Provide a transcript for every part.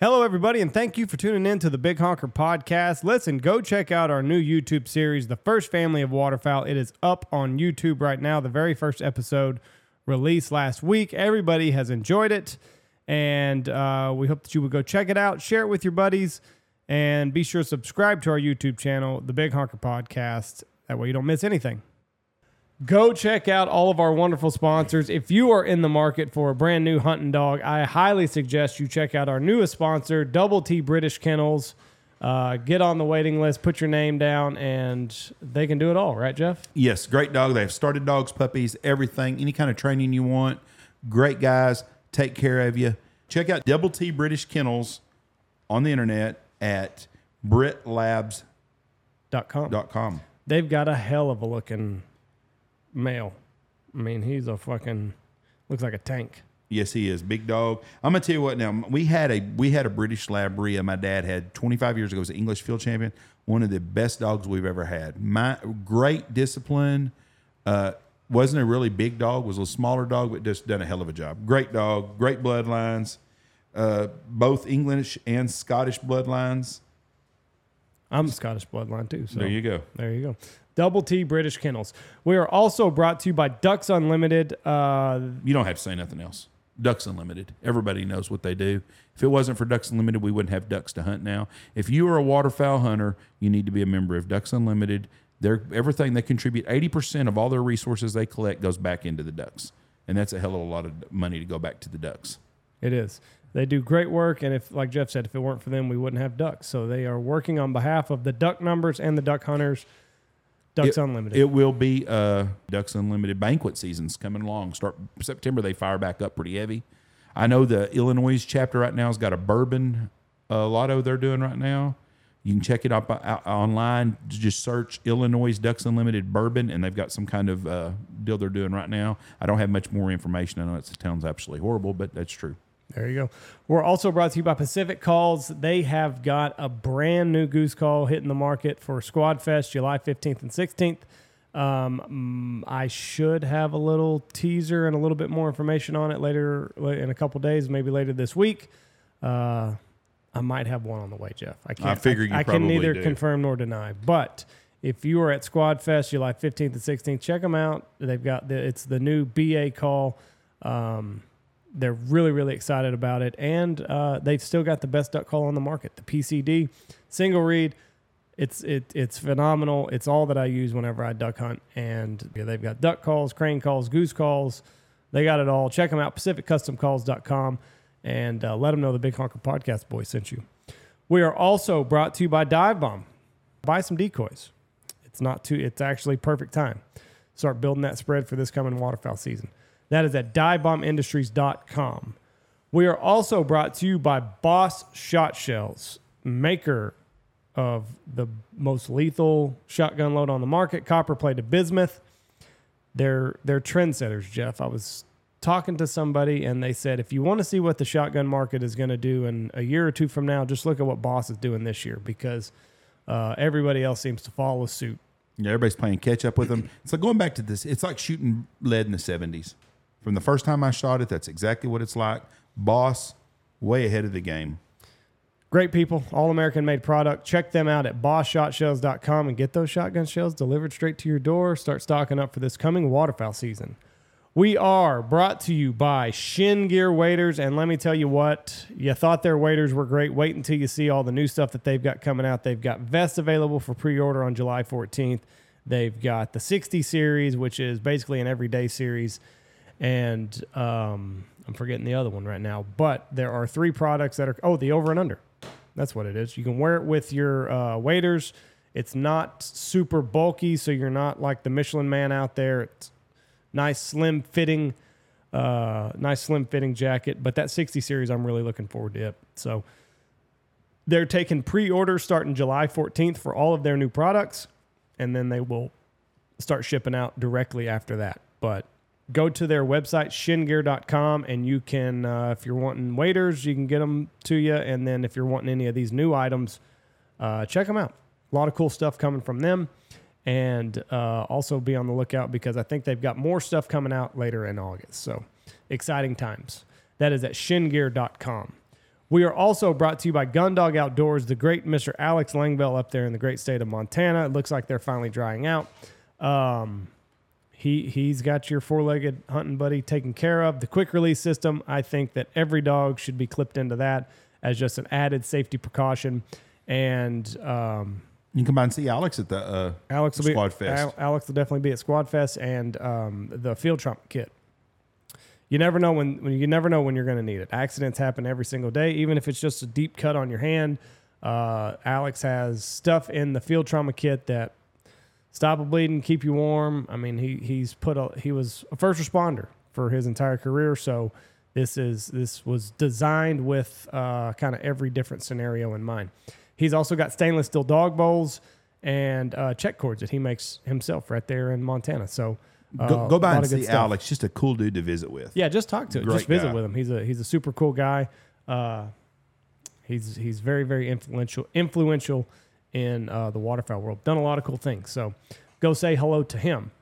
Hello, everybody, and thank you for tuning in to the Big Honker Podcast. Listen, go check out our new YouTube series, The First Family of Waterfowl. It is up on YouTube right now. The very first episode released last week. Everybody has enjoyed it, and uh, we hope that you would go check it out, share it with your buddies, and be sure to subscribe to our YouTube channel, The Big Honker Podcast. That way you don't miss anything. Go check out all of our wonderful sponsors. If you are in the market for a brand new hunting dog, I highly suggest you check out our newest sponsor, Double T British Kennels. Uh, get on the waiting list, put your name down, and they can do it all, right, Jeff? Yes, great dog. They have started dogs, puppies, everything, any kind of training you want. Great guys, take care of you. Check out Double T British Kennels on the internet at britlabs.com. Com. They've got a hell of a looking male. I mean, he's a fucking looks like a tank. Yes, he is big dog. I'm gonna tell you what. Now we had a we had a British Labria. My dad had 25 years ago. Was an English field champion. One of the best dogs we've ever had. My great discipline. Uh, wasn't a really big dog. Was a smaller dog, but just done a hell of a job. Great dog. Great bloodlines. Uh, both English and Scottish bloodlines. I'm Scottish bloodline too. So There you go. There you go. Double T British Kennels. We are also brought to you by Ducks Unlimited. Uh, You don't have to say nothing else. Ducks Unlimited. Everybody knows what they do. If it wasn't for Ducks Unlimited, we wouldn't have ducks to hunt now. If you are a waterfowl hunter, you need to be a member of Ducks Unlimited. They're, everything they contribute, 80% of all their resources they collect goes back into the ducks. And that's a hell of a lot of money to go back to the ducks. It is. They do great work, and if, like Jeff said, if it weren't for them, we wouldn't have ducks. So they are working on behalf of the duck numbers and the duck hunters. Ducks it, Unlimited. It will be uh, Ducks Unlimited banquet season's coming along. Start September, they fire back up pretty heavy. I know the Illinois chapter right now has got a bourbon uh, lotto they're doing right now. You can check it up out online. Just search Illinois Ducks Unlimited bourbon, and they've got some kind of uh, deal they're doing right now. I don't have much more information. I know it sounds absolutely horrible, but that's true. There you go. We're also brought to you by Pacific Calls. They have got a brand new goose call hitting the market for Squad Fest July 15th and 16th. Um, mm, I should have a little teaser and a little bit more information on it later in a couple days, maybe later this week. Uh, I might have one on the way, Jeff. I can't. I figure you I, I can neither do. confirm nor deny. But if you are at Squad Fest July 15th and 16th, check them out. They've got the it's the new BA call. Um, they're really really excited about it, and uh, they've still got the best duck call on the market, the PCD single reed. It's it it's phenomenal. It's all that I use whenever I duck hunt, and yeah, they've got duck calls, crane calls, goose calls. They got it all. Check them out, PacificCustomCalls.com, and uh, let them know the Big Honker Podcast boy sent you. We are also brought to you by Dive Bomb. Buy some decoys. It's not too. It's actually perfect time. Start building that spread for this coming waterfowl season. That is at divebombindustries.com. We are also brought to you by Boss Shot Shells, maker of the most lethal shotgun load on the market, copper plated bismuth. They're they're trendsetters, Jeff. I was talking to somebody and they said if you want to see what the shotgun market is going to do in a year or two from now, just look at what Boss is doing this year because uh, everybody else seems to follow suit. Yeah, everybody's playing catch up with them. It's like going back to this. It's like shooting lead in the seventies. From the first time I shot it, that's exactly what it's like. Boss, way ahead of the game. Great people, all American made product. Check them out at bosshotshells.com and get those shotgun shells delivered straight to your door. Start stocking up for this coming waterfowl season. We are brought to you by Shin Gear Waders. And let me tell you what, you thought their waders were great. Wait until you see all the new stuff that they've got coming out. They've got vests available for pre order on July 14th. They've got the 60 series, which is basically an everyday series. And um, I'm forgetting the other one right now. But there are three products that are, oh, the over and under. That's what it is. You can wear it with your uh. It's not super bulky, so you're not like the Michelin man out there. It's nice, slim fitting, uh, nice slim fitting jacket. But that 60 series, I'm really looking forward to it. So they're taking pre-orders starting July 14th for all of their new products, and then they will start shipping out directly after that. But go to their website shingear.com and you can uh, if you're wanting waders you can get them to you and then if you're wanting any of these new items uh, check them out a lot of cool stuff coming from them and uh, also be on the lookout because i think they've got more stuff coming out later in august so exciting times that is at shingear.com We are also brought to you by Gundog Outdoors, the great Mr. Alex Langville up there in the great state of Montana. It looks like they're finally drying out. Um, he he's got your four-legged hunting buddy taken care of. The quick release system, I think that every dog should be clipped into that as just an added safety precaution. And um, You can come by and see Alex at the uh, Alex will be Squad Fest. Al- Alex will definitely be at Squad Fest and um, the field trauma kit. You never know when, when you never know when you're going to need it. Accidents happen every single day, even if it's just a deep cut on your hand. Uh, Alex has stuff in the field trauma kit that stop a bleeding, keep you warm. I mean, he he's put a he was a first responder for his entire career, so this is this was designed with uh, kind of every different scenario in mind. He's also got stainless steel dog bowls and uh, check cords that he makes himself right there in Montana. So uh, go, go by and see stuff. Alex. Just a cool dude to visit with. Yeah, just talk to him. Just visit guy. with him. He's a he's a super cool guy. Uh, he's he's very very influential influential in uh, the waterfowl world. Done a lot of cool things. So go say hello to him.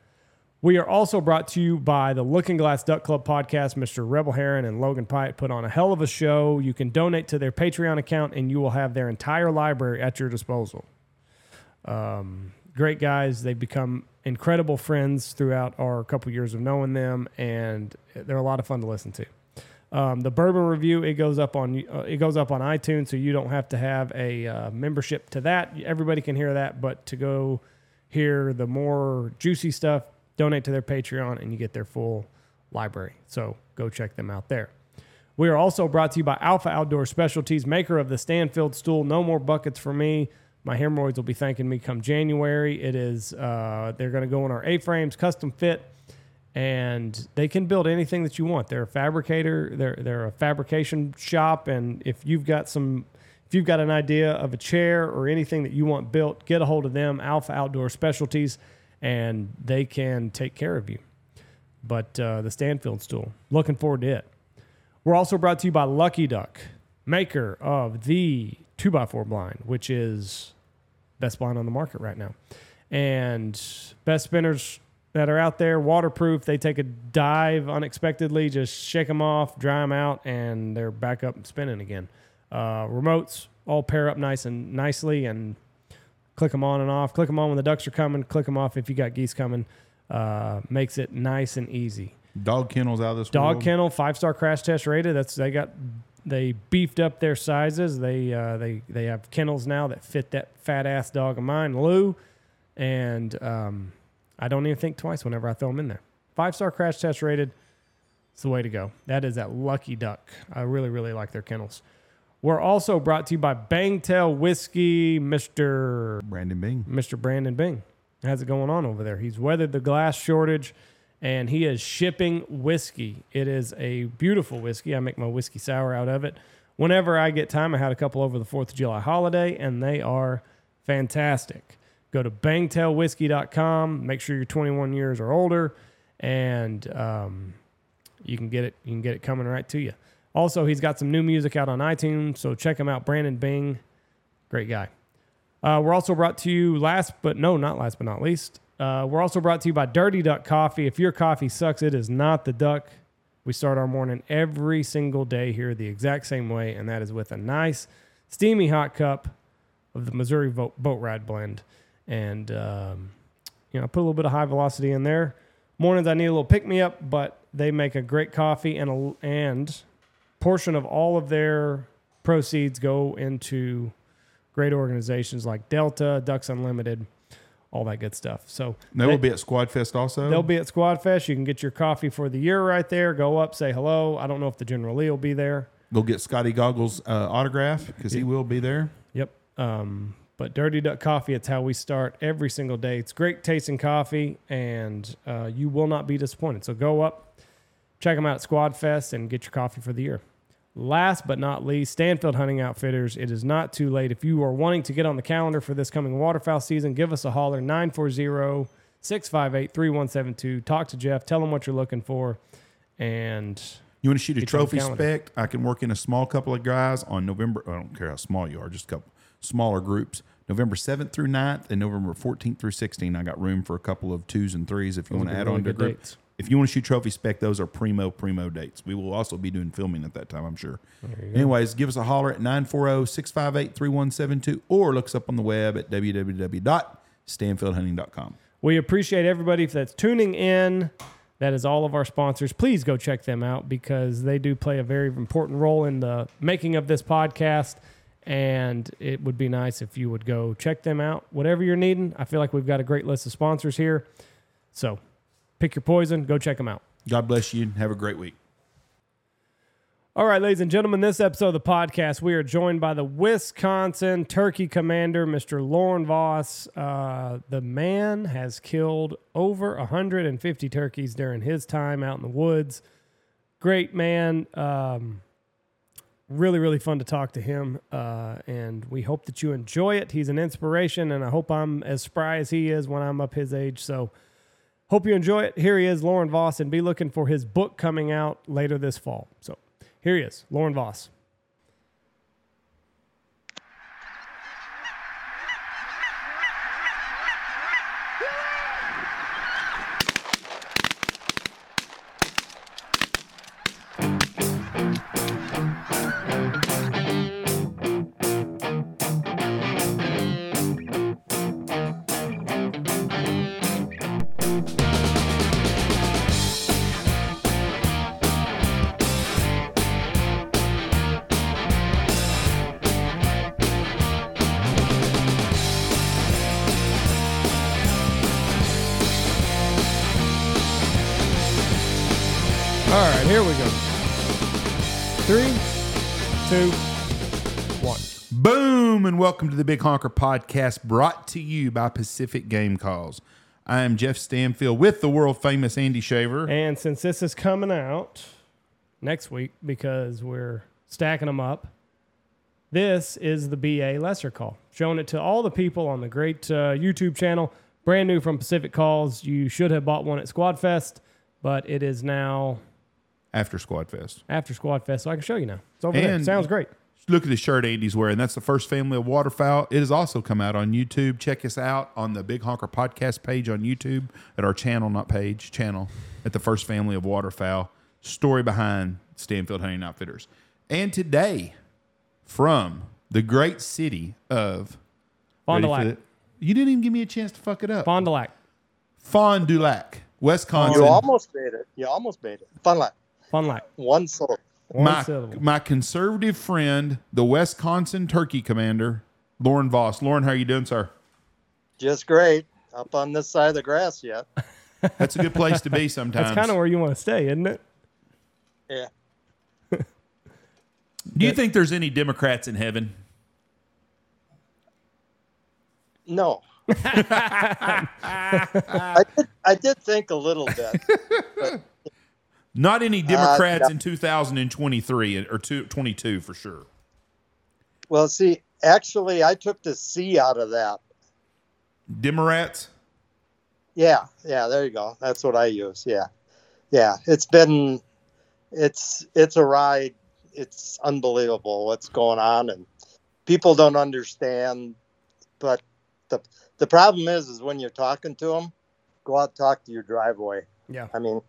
We are also brought to you by the Looking Glass Duck Club podcast. Mr. Rebel Heron and Logan Pyatt put on a hell of a show. You can donate to their Patreon account, and you will have their entire library at your disposal. Um, great guys. They've become incredible friends throughout our couple years of knowing them, and they're a lot of fun to listen to. Um, the bourbon review it goes up on uh, it goes up on iTunes, so you don't have to have a uh, membership to that. Everybody can hear that, but to go hear the more juicy stuff, donate to their Patreon, and you get their full library. So go check them out there. We are also brought to you by Alpha Outdoor Specialties, maker of the Stanfield stool. No more buckets for me. My hemorrhoids will be thanking me come January. It is uh, they're going to go in our A frames, custom fit, and they can build anything that you want. They're a fabricator. They're they're a fabrication shop, and if you've got some, if you've got an idea of a chair or anything that you want built, get a hold of them. Alpha Outdoor Specialties, and they can take care of you. But uh, the Stanfield stool, looking forward to it. We're also brought to you by Lucky Duck, maker of the 2x4 blind, which is best blind on the market right now. And best spinners that are out there, waterproof, they take a dive unexpectedly, just shake them off, dry them out, and they're back up and spinning again. Uh, remotes all pair up nice and nicely and click them on and off. Click them on when the ducks are coming, click them off if you got geese coming. Uh, makes it nice and easy. Dog kennels out of this Dog world. kennel, five star crash test rated. That's they got they beefed up their sizes. They uh, they they have kennels now that fit that fat ass dog of mine, Lou, and um, I don't even think twice whenever I throw them in there. Five star crash test rated. It's the way to go. That is that Lucky Duck. I really really like their kennels. We're also brought to you by Bangtail Whiskey, Mister Brandon Bing. Mr. Brandon Bing. How's it going on over there? He's weathered the glass shortage and he is shipping whiskey. It is a beautiful whiskey. I make my whiskey sour out of it. Whenever I get time, I had a couple over the 4th of July holiday and they are fantastic. Go to bangtailwhiskey.com, make sure you're 21 years or older, and um, you can get it. You can get it coming right to you. Also, he's got some new music out on iTunes, so check him out. Brandon Bing, great guy. Uh, we're also brought to you last, but no, not last but not least. Uh, we're also brought to you by Dirty Duck Coffee. If your coffee sucks, it is not the duck. We start our morning every single day here the exact same way, and that is with a nice, steamy hot cup of the Missouri Boat, boat Ride blend. And, um, you know, put a little bit of high velocity in there. Mornings, I need a little pick me up, but they make a great coffee, and a, and portion of all of their proceeds go into great organizations like Delta, Ducks Unlimited, all that good stuff. So They will be at Squad Fest also. They'll be at Squad Fest. You can get your coffee for the year right there. Go up, say hello. I don't know if the General Lee will be there. Go get Scotty Goggles uh, autograph because he will be there. Yep. Um, but Dirty Duck Coffee, it's how we start every single day. It's great tasting coffee, and uh, you will not be disappointed. So go up, check them out at Squad Fest, and get your coffee for the year. Last but not least, Stanfield Hunting Outfitters. It is not too late. If you are wanting to get on the calendar for this coming waterfowl season, give us a holler 940 658 3172. Talk to Jeff, tell him what you're looking for, and You want to shoot a Get you on the trophy speck? I can work in a small couple of guys on November. I don't care how small you are, just a couple smaller groups. November 7th through 9th and November 14th through 16th. I got room for a couple of twos and threes if you want to add really on to group. dates. if you want to shoot trophy speck, those are primo primo dates. We will also be doing filming at that time, I'm sure. Anyways, give us a holler at 940-658-3172 or look us up on the web at www.stanfieldhunting.com. We appreciate everybody that's tuning in. That is all of our sponsors. Please go check them out because they do play a very important role in the making of this podcast. And it would be nice if you would go check them out. Whatever you're needing, I feel like we've got a great list of sponsors here. So pick your poison, go check them out. God bless you and have a great week. All right, ladies and gentlemen, this episode of the podcast, we are joined by the Wisconsin Turkey Commander, Mr. Loren Voss. Uh, the man has killed over 150 turkeys during his time out in the woods. Great man. Um, really, really fun to talk to him. Uh, and we hope that you enjoy it. He's an inspiration, and I hope I'm as spry as he is when I'm up his age. So, hope you enjoy it. Here he is, Loren Voss, and be looking for his book coming out later this fall. So, here he is, Loren Voss. Welcome to the Big Honker Podcast brought to you by Pacific Game Calls. I am Jeff Stanfield with the world famous Andy Shaver. And since this is coming out next week because we're stacking them up, this is the BA Lesser Call. Showing it to all the people on the great uh, YouTube channel. Brand new from Pacific Calls. You should have bought one at Squad Fest, but it is now After Squad Fest. after Squad Fest, so I can show you now. It's over there. Sounds great. Look at the shirt Andy's wearing. That's the first family of waterfowl. It has also come out on YouTube. Check us out on the Big Honker Podcast page on YouTube at our channel, not page, channel, at the first family of waterfowl. Story behind Stanfield Hunting Outfitters. And today, from the great city of Fond du Lac. You didn't even give me a chance to fuck it up. Fond du Lac. Fond du Lac, Wisconsin. You almost made it. You almost made it. Fun Lac. Fond du Lac. One syllable. One my, syllable. my conservative friend, the Wisconsin Turkey Commander, Loren Voss. Loren, how are you doing, sir? Just great. Up on this side of the grass yet. That's a good place to be sometimes. That's kind of where you want to stay, isn't it? Yeah. Do you think there's any Democrats in heaven? No. I did, I did think a little bit. Not any Democrats Uh, no. in 2023 or two- 22 for sure. Well, see, actually, I took the C out of that. Democrats? Yeah, yeah, there you go. That's what I use. Yeah, yeah. It's been, it's it's a ride. It's unbelievable what's going on, and people don't understand. But the the problem is, is when you're talking to them, go out talk to your driveway. Yeah. I mean,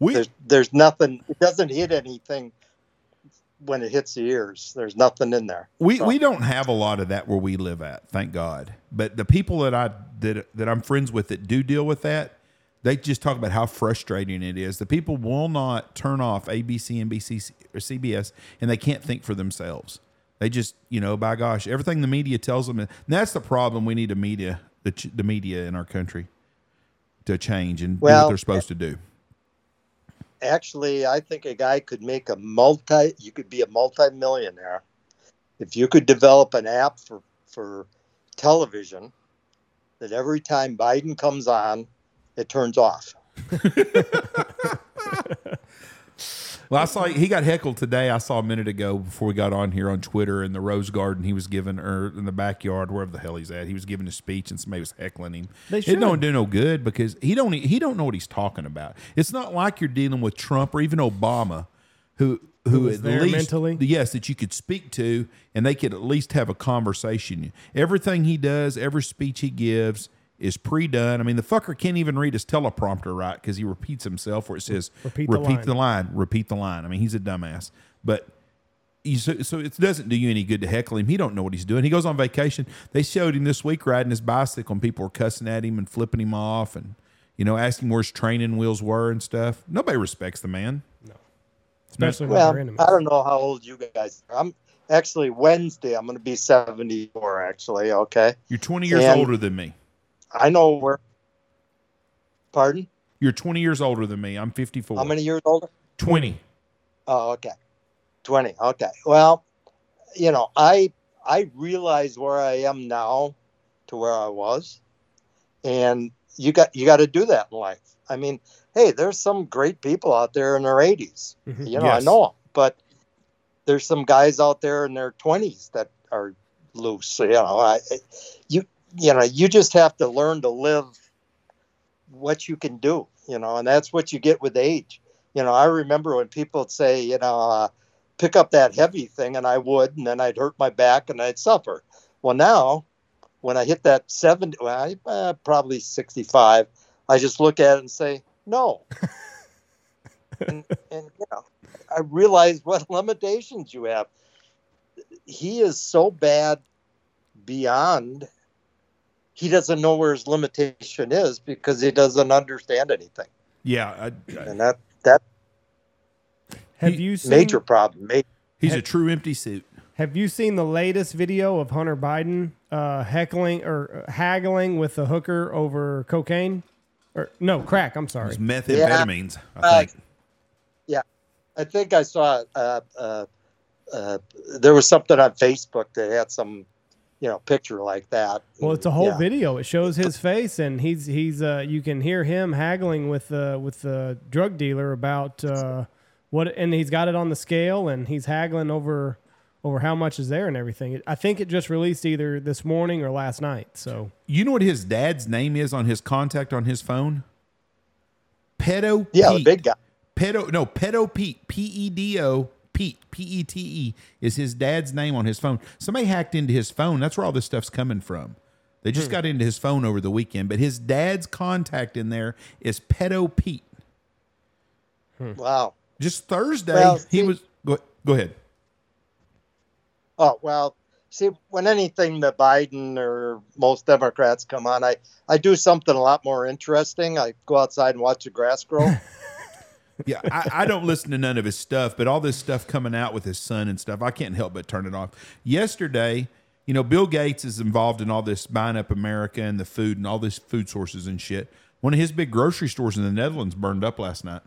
We there's there's nothing. It doesn't hit anything when it hits the ears. There's nothing in there. we, So- we don't have a lot of that where we live at, thank God. But the people that I that that I'm friends with that do deal with that, they just talk about how frustrating it is. The people will not turn off ABC, NBC, or CBS, and they can't think for themselves. They just, you know, by gosh, everything the media tells them. That's the problem. We need a media, the, the media in our country, to change and do what they're supposed to do. Actually i think a guy could make a multi you could be a multi-millionaire if you could develop an app for for television that every time biden comes on it turns off Well, I saw he got heckled today. I saw a minute ago before we got on here on Twitter in the Rose Garden. He was giving, or in the backyard, wherever the hell he's at. He was giving a speech, and somebody was heckling him. They It don't do no good because he don't he don't know what he's talking about. It's not like you're dealing with Trump or even Obama, who who, was at least mentally? yes that you could speak to, and they could at least have a conversation. Everything he does, every speech he gives, is pre-done. I mean, the fucker can't even read his teleprompter right because he repeats himself where it says Repeat the repeat line. the line, repeat the line. I mean, he's a dumbass, but. you- So, so it doesn't do you any good to heckle him. He don't know what he's doing. He goes on vacation. They showed him this week riding his bicycle, and people were cussing at him and flipping him off, and you know asking where his training wheels were and stuff. Nobody respects the man. No, especially when Well, they're. I don't know how old you guys are. I'm actually Wednesday. I'm going to be 74. Actually, okay. You're 20 years And- older than me. I know where. Pardon? You're 20 years older than me. I'm 54. How many years older? 20. Oh, okay. 20. Okay. Well, you know, I I realize where I am now to where I was. And you got you got to do that in life. I mean, hey, there's some great people out there in their 80s. Mhm. You know, I know them, but there's some guys out there in their 20s that are loose. You know, I you you know, you just have to learn to live what you can do, you know, and that's what you get with age. You know, I remember when people would say, you know, uh, pick up that heavy thing, and I would, and then I'd hurt my back and I'd suffer. Well, now, when I hit that 70, well, I, uh, probably 65, I just look at it and say, no. and, and, you know, I realize what limitations you have. He is so bad beyond he doesn't know where his limitation is because he doesn't understand anything Yeah. I, I- and that that Have he- you seen major problem ma- he's a true empty suit. Have you seen the latest video of Hunter Biden uh, heckling or uh, haggling with a hooker over cocaine? Or no, crack. I'm sorry. It's methamphetamines, I Uh, think. i think i saw uh, uh, uh, there was something on facebook that had some you know picture like that Well, it's a whole Yeah. video. It shows his face, and he's he's uh, you can hear him haggling with uh, with the drug dealer about uh, what, and he's got it on the scale, and he's haggling over over how much is there and everything. I think it just released either this morning or last night. So You know what his dad's name is on his contact on his phone? Pedo yeah the big guy Pedo no Pedo Pete P E D O Pete P E T E is his dad's name on his phone. Somebody hacked into his phone. That's where all this stuff's coming from. They Hmm. just got into his phone over the weekend, but his dad's contact in there is Pedo Pete. wow Just Thursday, Well, he was go, go ahead. oh well see when anything that biden or most democrats come on i i do something a lot more interesting i go outside and watch the grass grow Yeah, I, I don't listen to none of his stuff, but all this stuff coming out with his son and stuff, I can't help but turn it off. Yesterday, you know, Bill Gates is involved in all this buying up America and the food and all this food sources and shit. One of his big grocery stores in the Netherlands burned up last night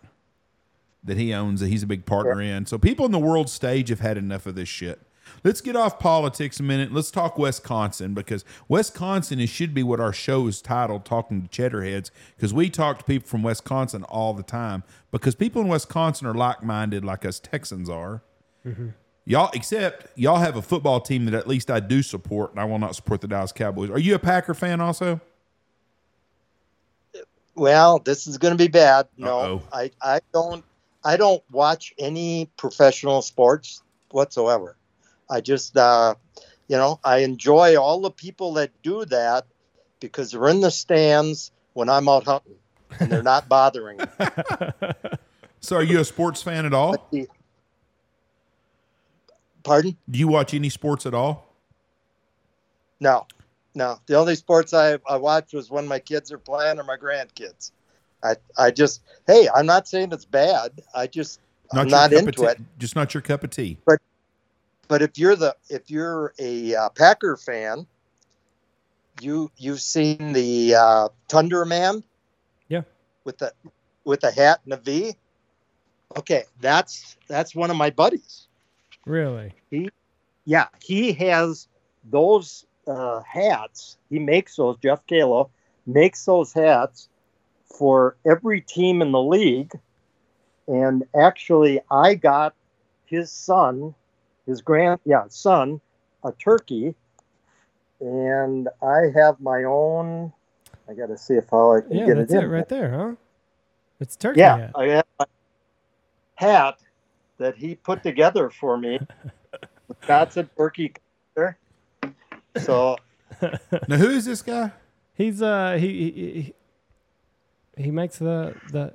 that he owns, that he's a big partner in. So people in the world stage have had enough of this shit. Let's get off politics a minute. Let's talk Wisconsin because Wisconsin is, should be what our show is titled, Talking to Cheddarheads, because we talk to people from Wisconsin all the time because people in Wisconsin are like minded like us Texans are. Mm-hmm. Y'all, except y'all have a football team that at least I do support, and I will not support the Dallas Cowboys. Are you a Packer fan also? Well, this is going to be bad. No, Uh-oh. I, I don't I don't watch any professional sports whatsoever. I just uh, you know I enjoy all the people that do that because they're in the stands when I'm out hunting and they're not bothering. me. So, are you a sports fan at all? Pardon? Do you watch any sports at all? No, no. The only sports I I watch was when my kids are playing or my grandkids. I I just hey I'm not saying it's bad. I just I'm not cup of into tea- it. Just not your cup of tea. but if you're the if you're a uh, Packer fan, you you've seen the uh, Thunder Man, Yeah. with the with the hat and the V. Okay, that's that's one of my buddies. really, He, Yeah, he has those uh, hats. He makes those. Jeff Kalo makes those hats for every team in the league. And actually, I got his son, his grand, yeah, son, a turkey. And I have my own. I got to see if how I can yeah, get that's it it in. right there, huh? It's turkey Yeah, hat. I have a hat that he put together for me. That's a turkey. color. So Now, who is this guy? He's uh he he, he makes the the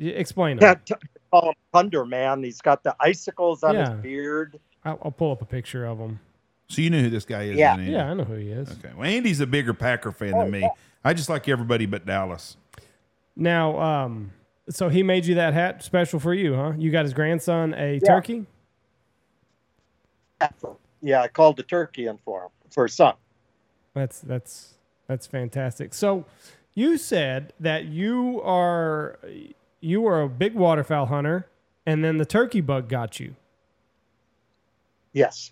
explain Yeah, t- call him Thunder Man. He's got the icicles on Yeah. his beard. I'll, I'll pull up a picture of him. So you know who this guy is? Yeah. Andy? Yeah, I know who he is. Okay. Well, Andy's a bigger Packer fan Oh, than me. I just like everybody but Dallas. Now, um, so he made you that hat special for you, huh? You got his grandson a Yeah. turkey. Yeah, I called the turkey in for him for his son. That's that's that's fantastic. So, you said that you are you were a big waterfowl hunter, and then the turkey bug got you. Yes.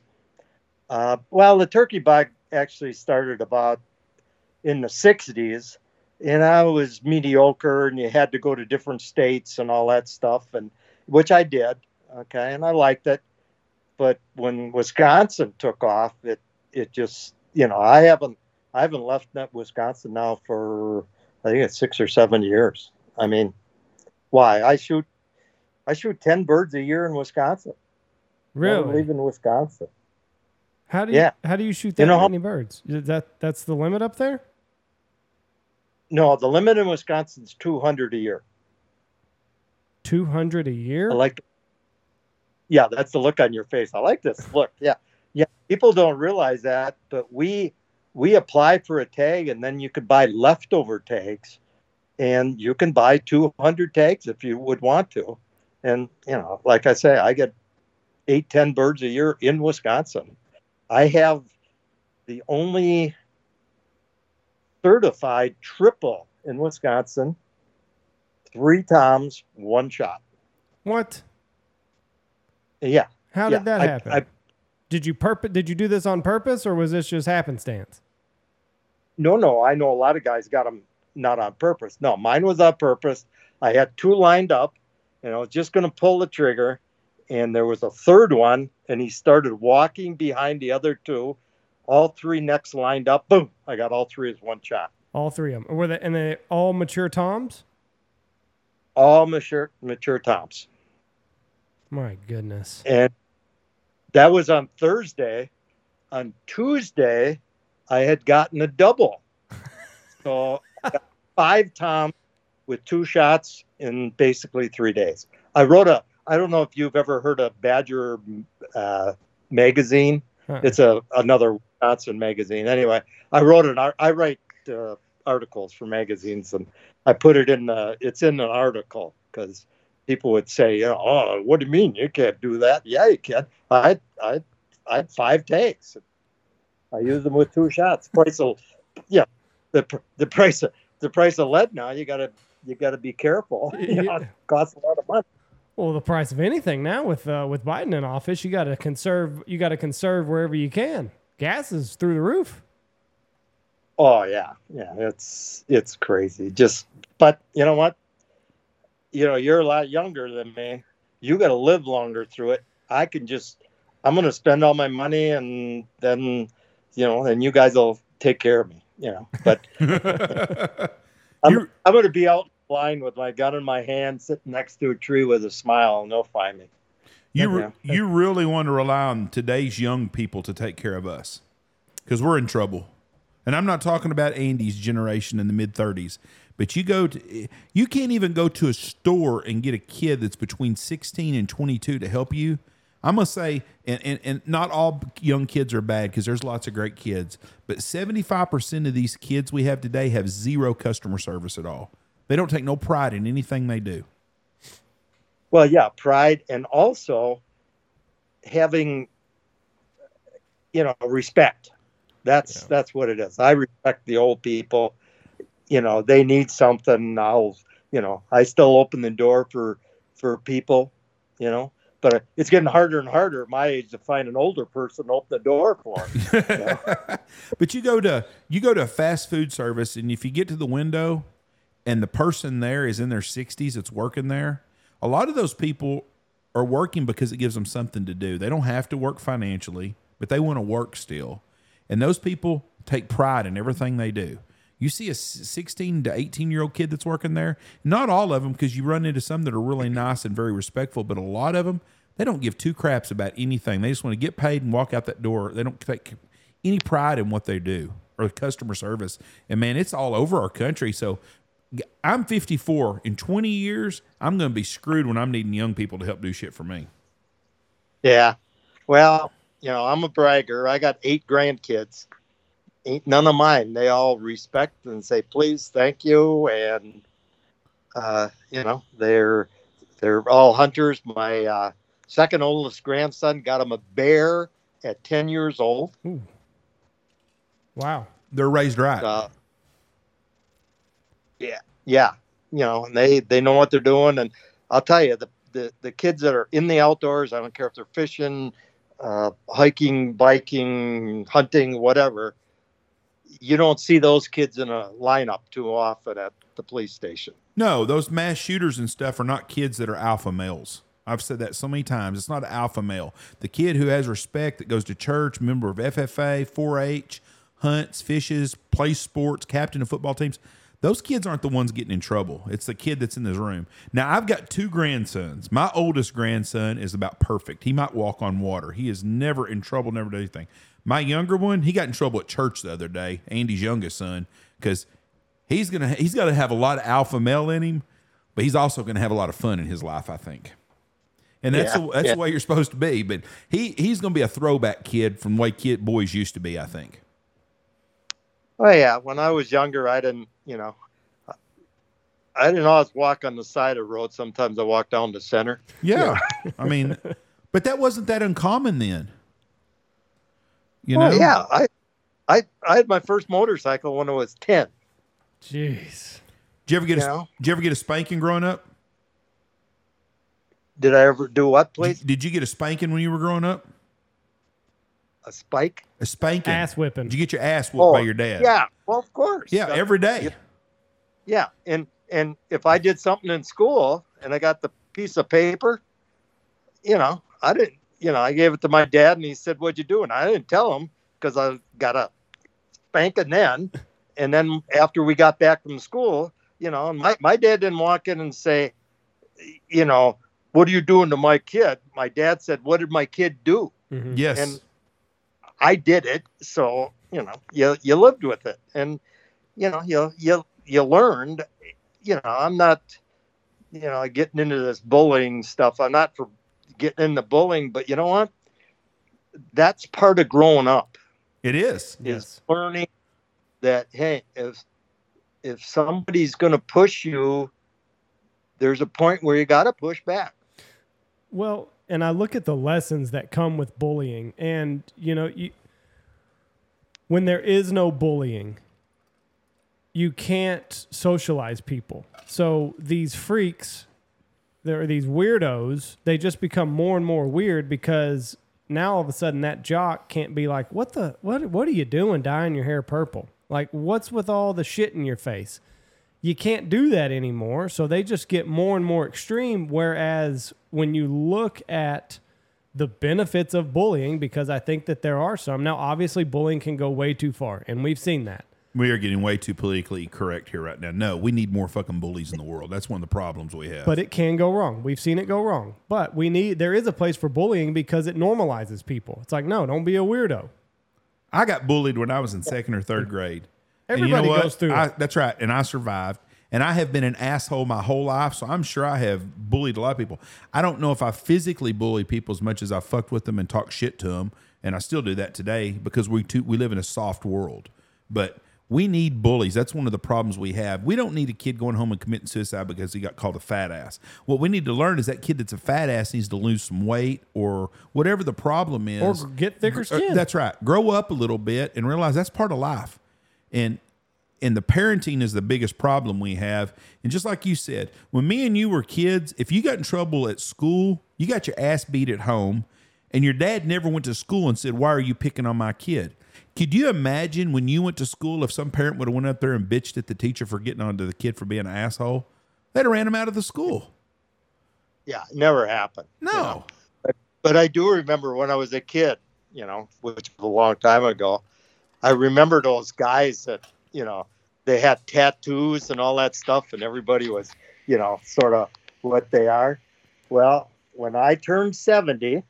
Uh, well, the turkey bug actually started about in the 60s, and I was mediocre, and you had to go to different states and all that stuff, and which I did. Okay, and I liked it. But when Wisconsin took off, it it just you know I haven't I haven't left Wisconsin now for I think it's six or seven years. I mean, why I shoot I shoot ten birds a year in Wisconsin. Never Really? leaving Wisconsin. How do you Yeah. how do you shoot that You know how- many birds? Is That that's the limit up there. No, the limit in Wisconsin is 200 a year. Two hundred a year. I like. Yeah, that's the look on your face. I like this look. Yeah, yeah. People don't realize that, but we we apply for a tag, and then you could buy leftover tags, and you can buy 200 tags if you would want to. And you know, like I say, I get eight, ten birds a year in Wisconsin. I have the only certified triple in Wisconsin. Three toms, one shot. what? Yeah. How yeah, did that I- happen? I- did you purpose? Did you do this on purpose, or was this just happenstance? No, no, I know a lot of guys got them not on purpose. No, mine was on purpose. I had two lined up, and I was just going to pull the trigger, and there was a third one, and he started walking behind the other two. All three necks lined up. Boom! I got all three as one shot. All three of them. Were they and they all mature toms? All mature mature toms. My goodness. And that was on Thursday. On Tuesday, I had gotten a double. So five toms with two shots in basically three days. I wrote a, I don't know if you've ever heard of Badger uh, magazine. Huh. It's a another Wisconsin magazine. Anyway, I wrote an. I write uh, articles for magazines, and I put it in the. It's in an article because people would say, you know, "Oh, what do you mean you can't do that?" Yeah, you can. I I I had five takes. I use them with two shots. Price of, yeah, the the price of the price of lead now. You gotta you gotta be careful. You know, it costs a lot of money. Well, the price of anything now with uh, with Biden in office, you got to conserve. You got to conserve wherever you can. Gas is through the roof. Oh yeah, yeah, it's it's crazy. Just, but you know what? You know, you're a lot younger than me. You got to live longer through it. I can just, I'm gonna spend all my money, and then, you know, and you guys will take care of me. You know, but I'm, I'm gonna be out blind with my gun in my hand, sitting next to a tree with a smile, and they'll find me. You re- Yeah. you really want to rely on today's young people to take care of us because we're in trouble. And I'm not talking about Andy's generation in the mid 30s, but you go to you can't even go to a store and get a kid that's between 16 and 22 to help you. I'm gonna say, and, and, and not all young kids are bad because there's lots of great kids, but 75% of these kids we have today have zero customer service at all. They don't take no pride in anything they do. Well, yeah, pride and also having you know respect. That's Yeah. that's what it is. I respect the old people. You know, they need something. I'll you know I still open the door for for people. You know, but it's getting harder and harder at my age to find an older person to open the door for. 'em. but you go to you go to a fast food service and if you get to the window and the person there is in their 60s that's working there a lot of those people are working because it gives them something to do. They don't have to work financially but they want to work still. And those people take pride in everything they do. You see a 16 to 18 year old kid that's working there not all of them because you run into some that are really nice and very respectful but a lot of them they don't give two craps about anything. They just want to get paid and walk out that door. They don't take any pride in what they do or customer service. And man, it's all over our country. So I'm 54. In 20 years, I'm going to be screwed when I'm needing young people to help do shit for me. Yeah. Well, you know, I'm a bragger. I got eight grandkids. Ain't none of mine. They all respect and say please, thank you, and uh, you know they're they're all hunters. My uh, second oldest grandson got him a bear at ten years old. Wow. They're raised right. Uh, yeah, yeah, you know, and they they know what they're doing, and I'll tell you the the the kids that are in the outdoors. I don't care if they're fishing, uh, hiking, biking, hunting, whatever. You don't see those kids in a lineup too often at the police station. No, those mass shooters and stuff are not kids that are alpha males. I've said that so many times. It's not an alpha male. The kid who has respect, that goes to church, member of FFA, 4 H, hunts, fishes, plays sports, captain of football teams, those kids aren't the ones getting in trouble. It's the kid that's in this room. Now, I've got two grandsons. My oldest grandson is about perfect. He might walk on water. He is never in trouble, never did anything. My younger one, he got in trouble at church the other day, Andy's youngest son, because he's gonna he's got to have a lot of alpha male in him, but he's also gonna have a lot of fun in his life, I think. And that's Yeah, the, that's yeah. the way you're supposed to be. But he he's gonna be a throwback kid from the way kid boys used to be, I think. Oh yeah, when I was younger, I didn't, you know, I didn't always walk on the side of the road. Sometimes I walked down the center. Yeah, I mean, but that wasn't that uncommon then. You know? Yeah, I, I, I had my first motorcycle when I was ten. Jeez. Did you ever get a, You know? Did you ever get a spanking growing up? Did I ever do what, please? Did you get a spanking when you were growing up? A spike? A spanking. Ass whipping. Did you get your ass whooped by your dad? Oh, Yeah, well, of course. Yeah, Uh, every day. Yeah, and and if I did something in school and I got the piece of paper, you know, I didn't, you know, I gave it to my dad and he said, "What'd you do?" And I didn't tell him because I got a spanking then. And then after we got back from school, you know, and my my dad didn't walk in and say, you know, what are you doing to my kid? My dad said, "What did my kid do?" Mhm. Yes. And I did it, so you know, you you lived with it, and you know, you you you learned. You know, I'm not, you know, getting into this bullying stuff. I'm not for getting into bullying, but you know what? That's part of growing up it is. Yes. learning that hey, if if somebody's going to push you, there's a point where you got to push back. Well, and I look at the lessons that come with bullying, and you know, you, when there is no bullying, you can't socialize people. So these freaks, there are these weirdos. They just become more and more weird because now all of a sudden that jock can't be like, "What the what? What are you doing, dyeing your hair purple? Like, what's with all the shit in your face?" You can't do that anymore. So they just get more and more extreme. Whereas when you look at the benefits of bullying, because I think that there are some. Now, obviously, bullying can go way too far, and we've seen that. We are getting way too politically correct here right now. No, we need more fucking bullies in the world. That's one of the problems we have. But it can go wrong. We've seen it go wrong. But we need there is a place for bullying because it normalizes people. It's like, no, don't be a weirdo. I got bullied when I was in second or third grade. Everybody what? goes through I, it. That's right. And I survived. And I have been an asshole my whole life. So I'm sure I have bullied a lot of people. I don't know if I physically bully people as much as I fucked with them and talked shit to them. And I still do that today because we too, we live in a soft world. But we need bullies. That's one of the problems we have. We don't need a kid going home and committing suicide because he got called a fat ass. What we need to learn is that kid that's a fat ass needs to lose some weight or whatever the problem is. Or get thicker Uh, skin. That's right. Grow up a little bit and realize that's part of life. And and the parenting is the biggest problem we have. And just like you said, when me and you were kids, if you got in trouble at school, you got your ass beat at home, and your dad never went to school and said, "Why are you picking on my kid?" Could you imagine when you went to school if some parent would have went up there and bitched at the teacher for getting onto the kid for being an asshole? They'd have ran him out of the school. Yeah, it never happened. you No. know. but I do remember when I was a kid, you know, which was a long time ago. I remember those guys that, you know, they had tattoos and all that stuff, and everybody was, you know, sort of what they are. Well, when I turned 70,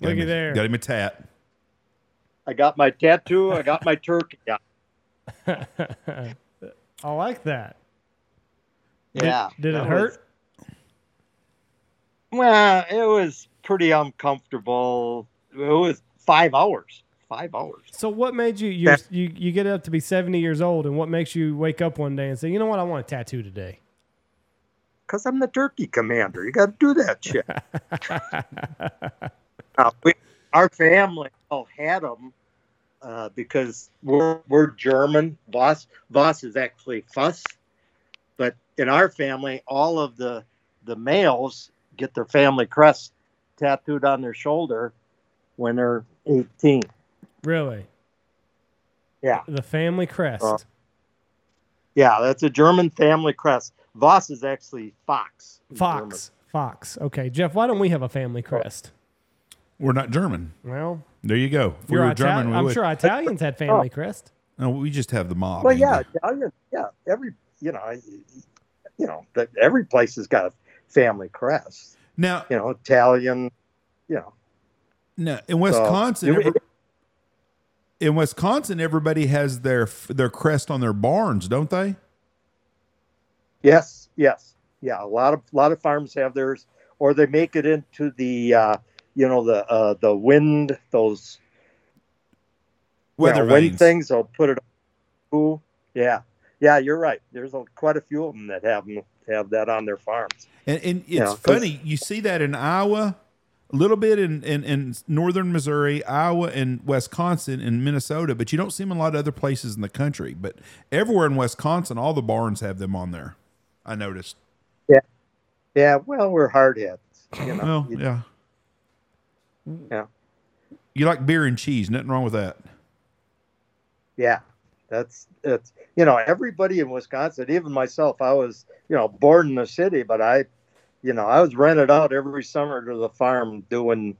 Look at a- there. Got him a tat. I got my tattoo. I got my turkey. Yeah. I like that. Yeah. Did, it that hurt? was- well, it was pretty uncomfortable. It was five hours. Five hours. So what made you you you you get up to be 70 years old and what makes you wake up one day and say, "You know what? I want a tattoo today." Because I'm the turkey commander. You got to do that shit. Uh, we, our family all had them uh, because we're we're German. Voss Voss is actually Fuchs, but in our family, all of the the males get their family crest tattooed on their shoulder when they're 18. Really? Yeah. The family crest. Uh, Yeah, that's a German family crest. Voss is actually Fox. in German. Fox. Fox. Okay, Jeff, why don't we have a family crest? We're not German. Well, There you go. If we you're were Itali- German, we I'm would. sure Italians had family crest. No, we just have the mob. Well, yeah, Italian. Yeah, every you know, you know, that every place has got a family crest. Now, You know, Italian. You know, now in Wisconsin, you- every- in Wisconsin, everybody has their their crest on their barns, don't they? yes, yes, yeah. A lot of a lot of farms have theirs, or they make it into the, uh, you know, the uh, the wind those you Weather know, wind things. They'll put it. Ooh, yeah, yeah. You're right. There's a, quite a few of them that have 'em- have that on their farms. And, and it's Yeah, 'cause- funny, you see that in Iowa, a little bit in, in, in northern Missouri, Iowa, and Wisconsin, and Minnesota, but you don't see them in a lot of other places in the country. But everywhere in Wisconsin, all the barns have them on there. I noticed. Yeah, yeah. well, we're hard heads. You know, Well, You- yeah. Yeah. You like beer and cheese, nothing wrong with that. Yeah, that's it's you know everybody in Wisconsin, even myself. I was you know born in the city, but I, you know, I was rented out every summer to the farm doing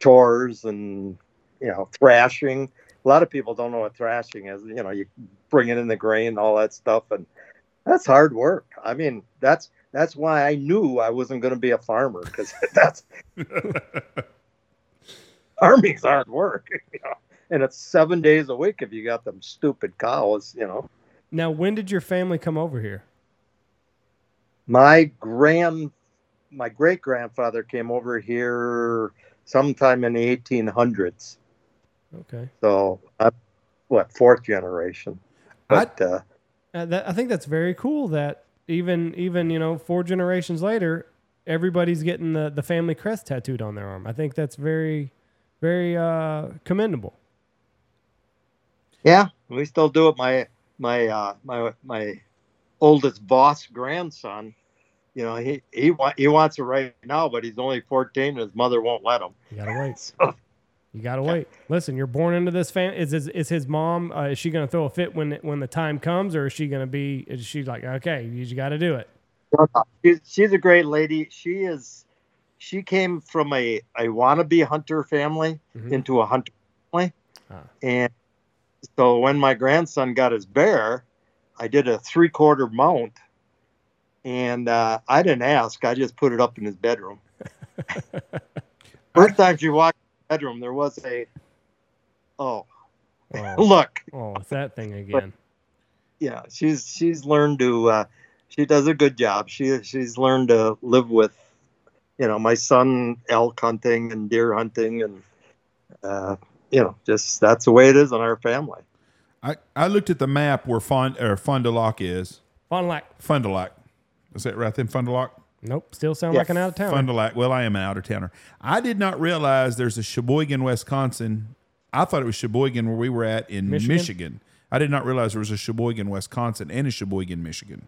chores and you know thrashing. A lot of people don't know what thrashing is. You know, you bring it in the grain, all that stuff, and that's hard work. I mean, that's that's why I knew I wasn't going to be a farmer because that's farming's hard work. You know? and it's seven days a week if you got them stupid cows, you know. Now, when did your family come over here? My grand, my great grandfather came over here sometime in the 1800s. Okay. So, I'm, what fourth generation? But uh, Uh, that, I think that's very cool that even even you know four generations later, everybody's getting the, the family crest tattooed on their arm. I think that's very very uh, commendable. yeah, we still do it. My my uh, my my oldest boss grandson, you know, he he he wants it right now, but he's only 14, and his mother won't let him. You gotta wait. So, You gotta wait. Listen, you're born into this fam. Is his, is his mom? Uh, is she gonna throw a fit when when the time comes, or is she gonna be? Is she like, okay, you just got to do it? she's, she's a great lady. She is. She came from a, a wannabe hunter family Mhm. into a hunter family, Ah. and so when my grandson got his bear, I did a three quarter mount, and uh, I didn't ask. I just put it up in his bedroom. First time she walked in the bedroom, there was a. Oh, Oh, look! oh, it's that thing again. yeah she's she's learned to uh she does a good job she she's learned to live with you know my son elk hunting and deer hunting and uh you know just that's the way it is in our family I, I looked at the map where Fond or Fond du Lac is. Fun like, Fond du Lac. Is that right then? Fond du Lac? nope. Still sound Yeah. like an out of town. Fond du Lac. Well, I am an out of towner. I did not realize there's a Sheboygan, Wisconsin. I thought it was Sheboygan where we were at in Michigan? Michigan. I did not realize there was a Sheboygan, Wisconsin, and a Sheboygan, Michigan.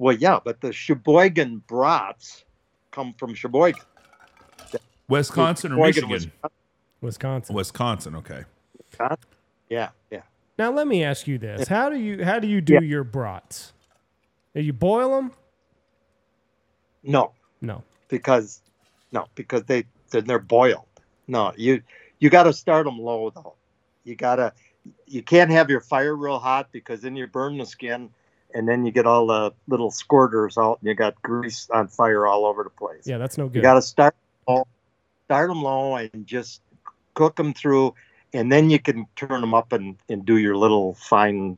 well yeah but the sheboygan brats come from sheboygan Wisconsin or Michigan? Wisconsin. Wisconsin. Okay. Wisconsin. yeah yeah Now let me ask you this: How do you how do you do Yeah. your brats? You boil them? no No. because no because they then they're boiled no you you got to start them low though you gotta you can't have your fire real hot because then you burn the skin and then you get all the little squirters out and you got grease on fire all over the place Yeah, that's no good. you got to start low, start them low and just cook them through and then you can turn them up and, and do your little fine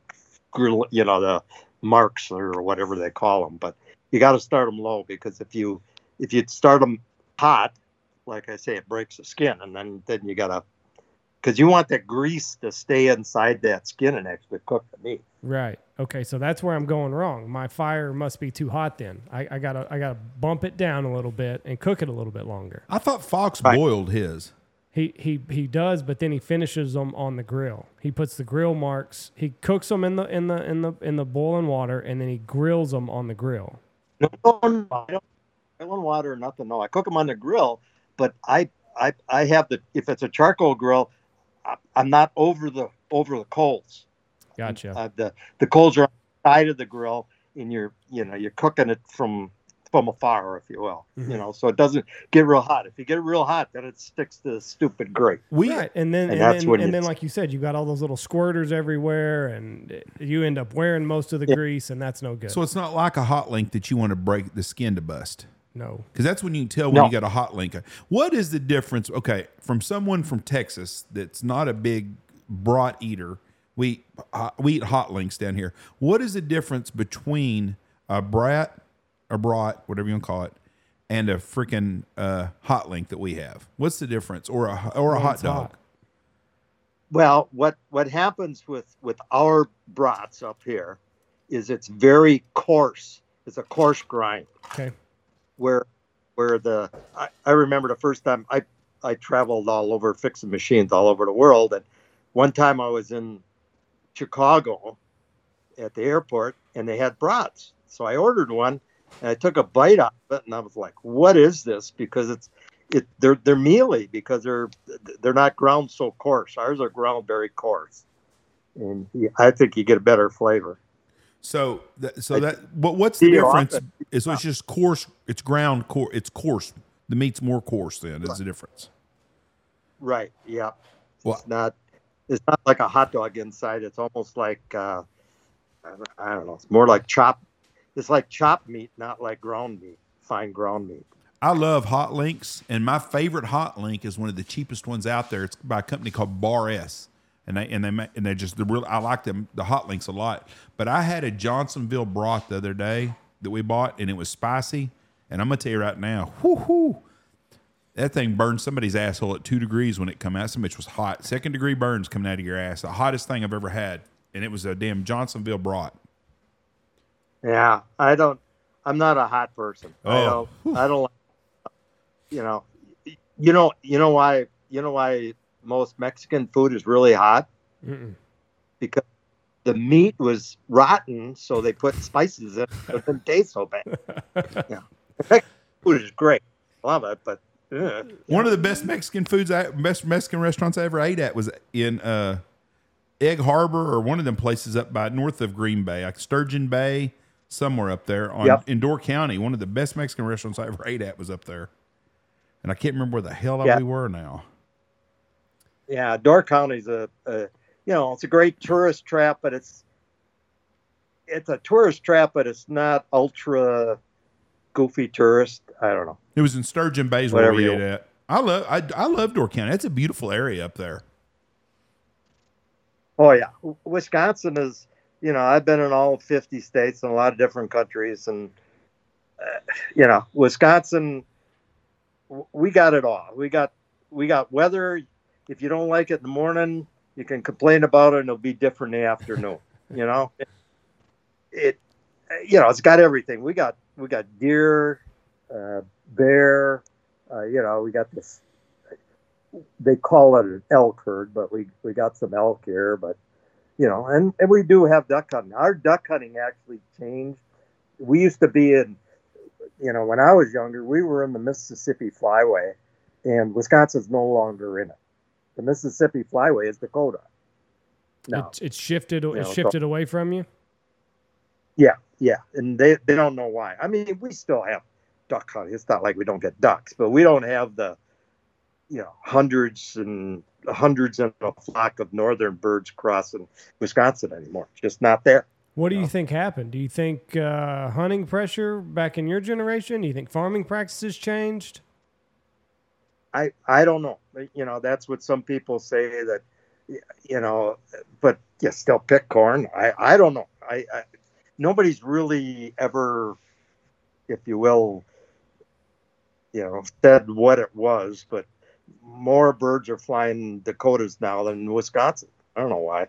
grill, you know, the marks or whatever they call them. But you got to start them low because if you if you start them hot, like I say, it breaks the skin, and then then you gotta because you want that grease to stay inside that skin and actually cook the meat. Right. Okay. So that's where I'm going wrong. My fire must be too hot. Then I, I gotta I gotta bump it down a little bit and cook it a little bit longer. I thought Fox Right. boiled his. He he he does, but then he finishes them on the grill. He puts the grill marks. He cooks them in the in the in the in the boiling water, and then he grills them on the grill. No, no, no, I don't boiling water or nothing. No, I cook them on the grill, but I I I have the if it's a charcoal grill, I, I'm not over the over the coals. Gotcha. Uh, the the coals are on the side of the grill, and you're you know you're cooking it from from afar, if you will. Mhm. You know, so it doesn't get real hot. If you get real hot, then it sticks to the stupid grate. We right, and then and and, that's then, and then like you said, you got all those little squirters everywhere, and you end up wearing most of the Yeah. grease, and that's no good. so it's not like a hot link that you want to break the skin to bust. no. Because that's when you can tell when No. you got a hot link. What is the difference? Okay, from someone from Texas that's not a big brat eater, we uh, we eat hot links down here. What is the difference between a brat, a brat, whatever you want to call it, and a freaking uh, hot link that we have? What's the difference? Or a or a hot One's dog? hot. Well, what what happens with with our brats up here is it's very coarse. It's a coarse grind. Okay. where where the I, I remember the first time I I traveled all over fixing machines all over the world and one time I was in Chicago at the airport and they had brats. So I ordered one and I took a bite out of it and I was like, what is this? Because it's it they're they're mealy because they're they're not ground so coarse. Ours are ground very coarse. And I think you get a better flavor. So, that, so that what, what's the difference? Is so it's just coarse. It's ground coarse. It's coarse. The meat's more coarse. Then is the difference. Right. Yeah. Well- It's not. It's not like a hot dog inside. It's almost like uh, I don't- I know. It's more like chop. It's like chopped meat, not like ground meat, fine ground meat. I love hot links, and my favorite hot link is one of the cheapest ones out there. It's by a company called Bar S, and they and they and they just the real. I like them the hot links a lot. But I had a Johnsonville brat the other day that we bought, and it was spicy. And I'm gonna tell you right now, whoo hoo, that thing burned somebody's asshole at two degrees when it come out. Some bitch was hot, second degree burns coming out of your ass. The hottest thing I've ever had, and it was a damn Johnsonville brat. Yeah, I don't. I'm not a hot person. I Oh. don't. I don't. You know. You know. You know why? You know why most Mexican food is really hot Mm-mm. because the meat was rotten, so they put spices in it. so It didn't taste so bad. Yeah. Mexican food is great. Love it, but. uh, One of the best Mexican foods, I, best Mexican restaurants I ever ate at was in uh, Egg Harbor or one of them places up by north of Green Bay, like Sturgeon Bay, somewhere up there on Yep. in Door County. One of the best Mexican restaurants I ever ate at was up there, and I can't remember where the hell Yeah. we were now. yeah, Door County's a, a you know it's a great tourist trap, but it's it's a tourist trap, but it's not ultra goofy tourist. I don't know. It was in Sturgeon Bay is where we ate at. I love I, I love Door County. It's a beautiful area up there. Oh yeah, Wisconsin is. You know, I've been in all 50 states and a lot of different countries, and uh, you know, Wisconsin, we got it all. We got we got weather. If you don't like it in the morning, you can complain about it, and it'll be different in the afternoon. You know, it, it you know, it's got everything. We got we got deer, uh, bear. Uh, you know, we got this. They call it an elk herd, but we we got some elk here, but you know, and, and we do have duck hunting. Our duck hunting actually changed. We used to be in, you know, when I was younger, we were in the Mississippi Flyway, and Wisconsin's no longer in it. The Mississippi Flyway is Dakota. No, It's, it's shifted. know, It's so- shifted away from you. yeah, yeah, and they they don't know why. I mean, we still have duck hunting. It's not like we don't get ducks, but we don't have the, you know, hundreds and hundreds in a flock of northern birds crossing Wisconsin anymore. It's just not there. What do you think happened? Do you think uh, hunting pressure back in your generation? Do you think farming practices changed? I I don't know. You know, that's what some people say that you know, but you still pick corn. I, I don't know. I, I nobody's really ever, if you will, you know, said what it was, but more birds are flying Dakotas now than Wisconsin. I don't know why.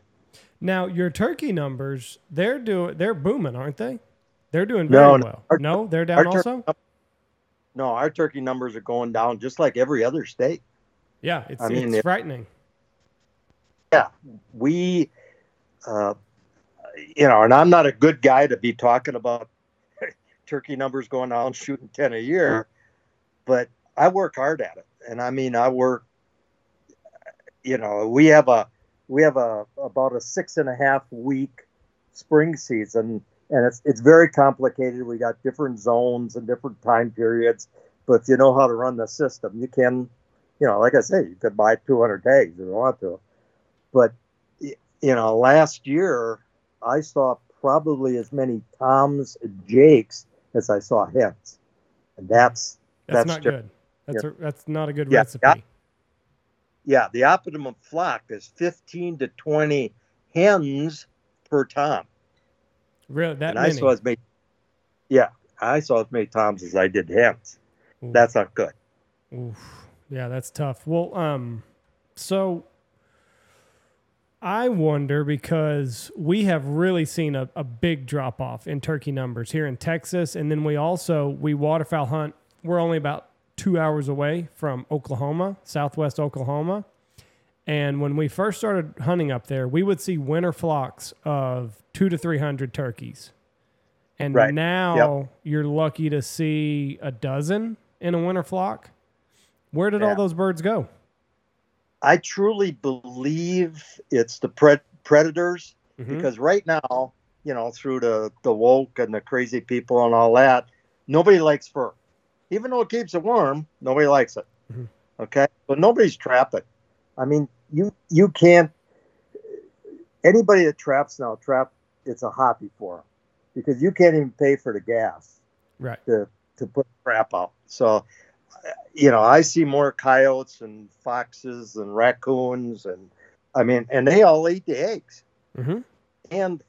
Now your turkey numbers, they're doing they're booming, aren't they? They're doing very No, well. our- no, they're down tur- also. No, our turkey numbers are going down just like every other state. Yeah, it's I mean, it's if- frightening. Yeah, we, uh, you know, and I'm not a good guy to be talking about turkey numbers going down, shooting 10 a year, but I work hard at it. And I mean, I work, you know, we have a, we have a, about a six and a half week spring season and it's, it's very complicated. We got different zones and different time periods, but if you know how to run the system, you can, you know, like I say, you could buy 200 tags if you want to but you know last year i saw probably as many toms and jakes as i saw hens and that's That's, that's not good. That's a, that's not a good Yeah, recipe. yeah. yeah the optimum flock is 15 to 20 hens per tom Really, that and i many. saw as many yeah i saw as many toms as i did hens Ooh. that's not good Oof. Yeah, that's tough. Well, um, so I wonder because we have really seen a, a big drop off in turkey numbers here in Texas, and then we also we waterfowl hunt. We're only about two hours away from Oklahoma, Southwest Oklahoma, and when we first started hunting up there, we would see winter flocks of two to three hundred turkeys, and Right. now you're lucky to see a dozen in a winter flock. Where did all those birds go? i truly believe it's the pred- predators Mhm. because right now, you know, through the the woke and the crazy people and all that, nobody likes fur. Even though it keeps it warm, nobody likes it. Mhm. Okay, but nobody's trapping. I mean, you you can't. Anybody that traps now, trap it's a hobby for them because you can't even pay for the gas Right. to to put crap out. So, you know, I see more coyotes and foxes and raccoons and I mean, and they all eat the eggs hmm and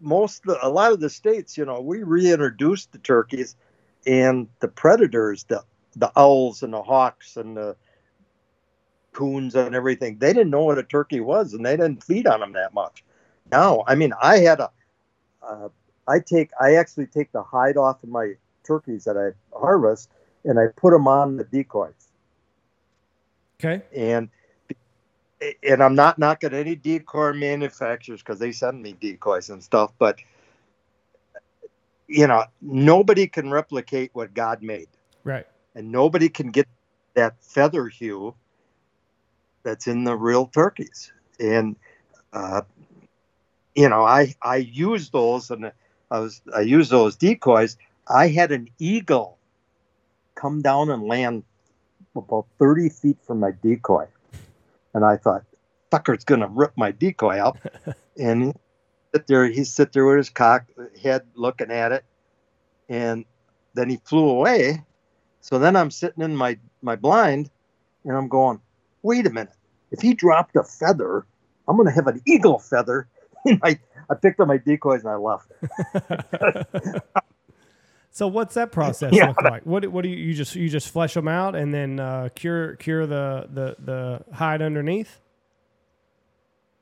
most a lot of the states you know we reintroduced the turkeys and the predators the the owls and the hawks and the coons and everything they didn't know what a turkey was and they didn't feed on them that much now i mean i had a uh, i take i actually take the hide off of my turkeys that i harvest and i put them on the decoys Okay. and and I'm not knocking any decoy manufacturers because they send me decoys and stuff, but you know, nobody can replicate what God made, Right. and nobody can get that feather hue that's in the real turkeys. And uh, you know, I I use those, and I was I use those decoys. I had an eagle come down and land about 30 feet from my decoy. And I thought, fucker's going to rip my decoy out. and sit there, he sit there with his cock head looking at it. And then he flew away. So then I'm sitting in my, my blind and I'm going, wait a minute. If he dropped a feather, I'm going to have an eagle feather. And I, I picked up my decoys and I left. so what's that process Yeah. look like? What what do you, you just you just flesh them out and then uh, cure cure the, the the hide underneath?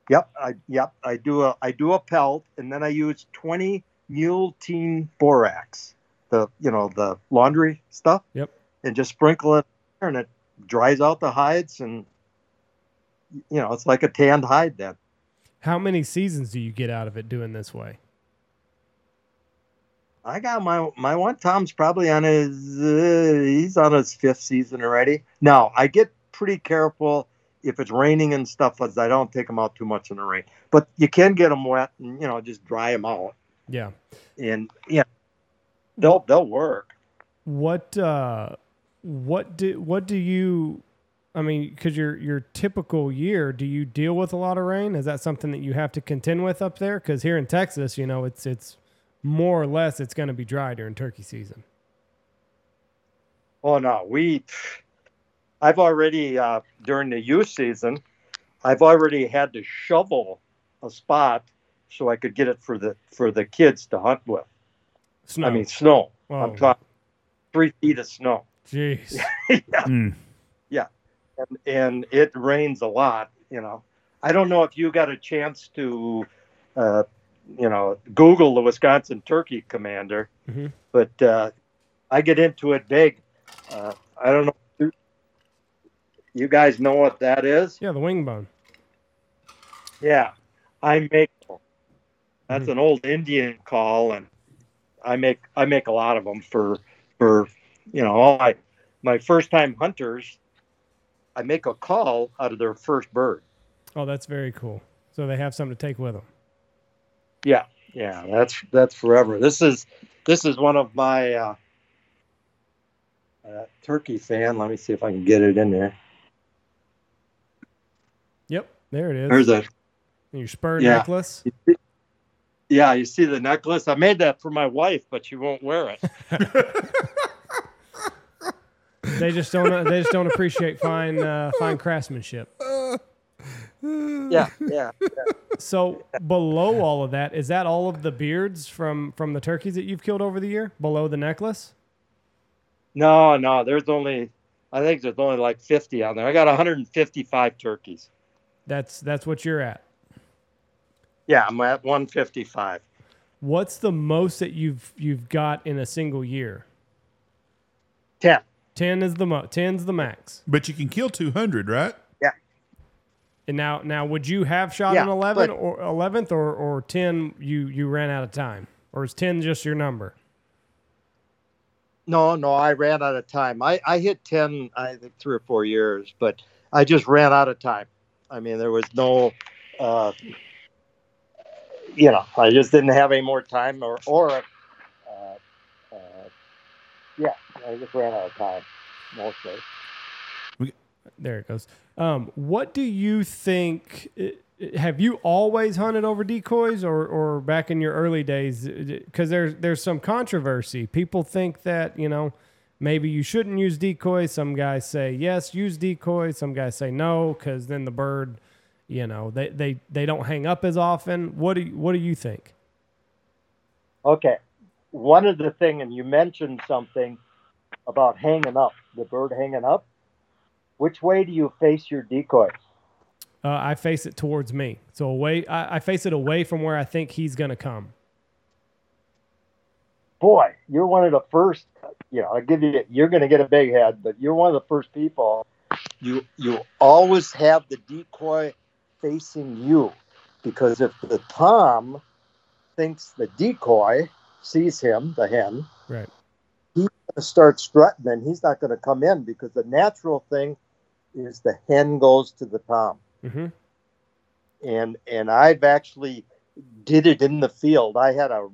Yep, I yep, I do a I do a pelt and then I use 20 mule team borax. The you know, the laundry stuff. Yep. And just sprinkle it and it dries out the hides and you know, it's like a tanned hide then. How many seasons do you get out of it doing this way? I got my my one Tom's probably on his uh, he's on his fifth season already. Now, I get pretty careful if it's raining and stuff as I don't take them out too much in the rain. But you can get them wet and you know, just dry them out. Yeah. and yeah, they'll they'll work. What uh what do what do you I mean, because your your typical year, do you deal with a lot of rain? Is that something that you have to contend with up there? Because here in Texas, you know, it's it's more or less it's going to be dry during turkey season. Oh no, we. I've already uh, during the youth season, I've already had to shovel a spot so I could get it for the for the kids to hunt with. Snow. I mean snow. Oh, I'm talking three feet of snow. jeez. Mm. and, and it rains a lot. You know, I don't know if you got a chance to, uh, you know, Google the Wisconsin turkey commander, Mhm. but uh, I get into it big. Uh, I don't know. You- guys know what that is? Yeah, the wing bone. Yeah, I make. That's Mhm. an old Indian call, and I make I make a lot of them for for you know all my my first time hunters. I make a call out of their first bird. Oh, that's very cool. So they have something to take with them. Yeah, yeah, that's that's forever. This is this is one of my uh, uh, turkey fan. Let me see if I can get it in there. Yep, there it is. There's a Your spur Yeah. necklace. yeah. You see the necklace? I made that for my wife, but she won't wear it. They just don't. They just don't appreciate fine, uh, fine craftsmanship. Yeah, yeah. So below all of that, is that all of the beards from from the turkeys that you've killed over the year? Below the necklace? No, no. There's only I think there's only like 50 on there. I got 155 turkeys. That's that's what you're at. Yeah, I'm at 155. What's the most that you've you've got in a single year? 10. Ten is the mo. Ten's the max. But you can kill 200, right? Yeah. And now now would you have shot Yeah, an eleven or eleventh or or ten? You you ran out of time, or is ten just your number? No, no, I ran out of time. I, I hit 10, I think, three or four years, but I just ran out of time. I mean, there was no, uh, you know, I just didn't have any more time or, or, uh, uh, yeah, I just ran out of time mostly. There it goes. Um, what do you think? Have you always hunted over decoys, or, or back in your early days? Because there's there's some controversy. People think that you know maybe you shouldn't use decoys. Some guys say yes, use decoys. Some guys say no, because then the bird, you know, they, they they don't hang up as often. What do you, what do you think? Okay. One of the thing, and you mentioned something about hanging up, the bird hanging up. Which way do you face your decoy? Uh, I face it towards me, so away. I, I face it away from where I think he's gonna come. Boy, you're one of the first. You know, I give you, you're going to get a big head, but you're one of the first people. You you always have the decoy facing you, because if the tom thinks the decoy sees him, the hen, Right. he's going to start strutting, and he's not going to come in because the natural thing is the hen goes to the tom Mm-hmm. and and I've actually did it in the field. I had a,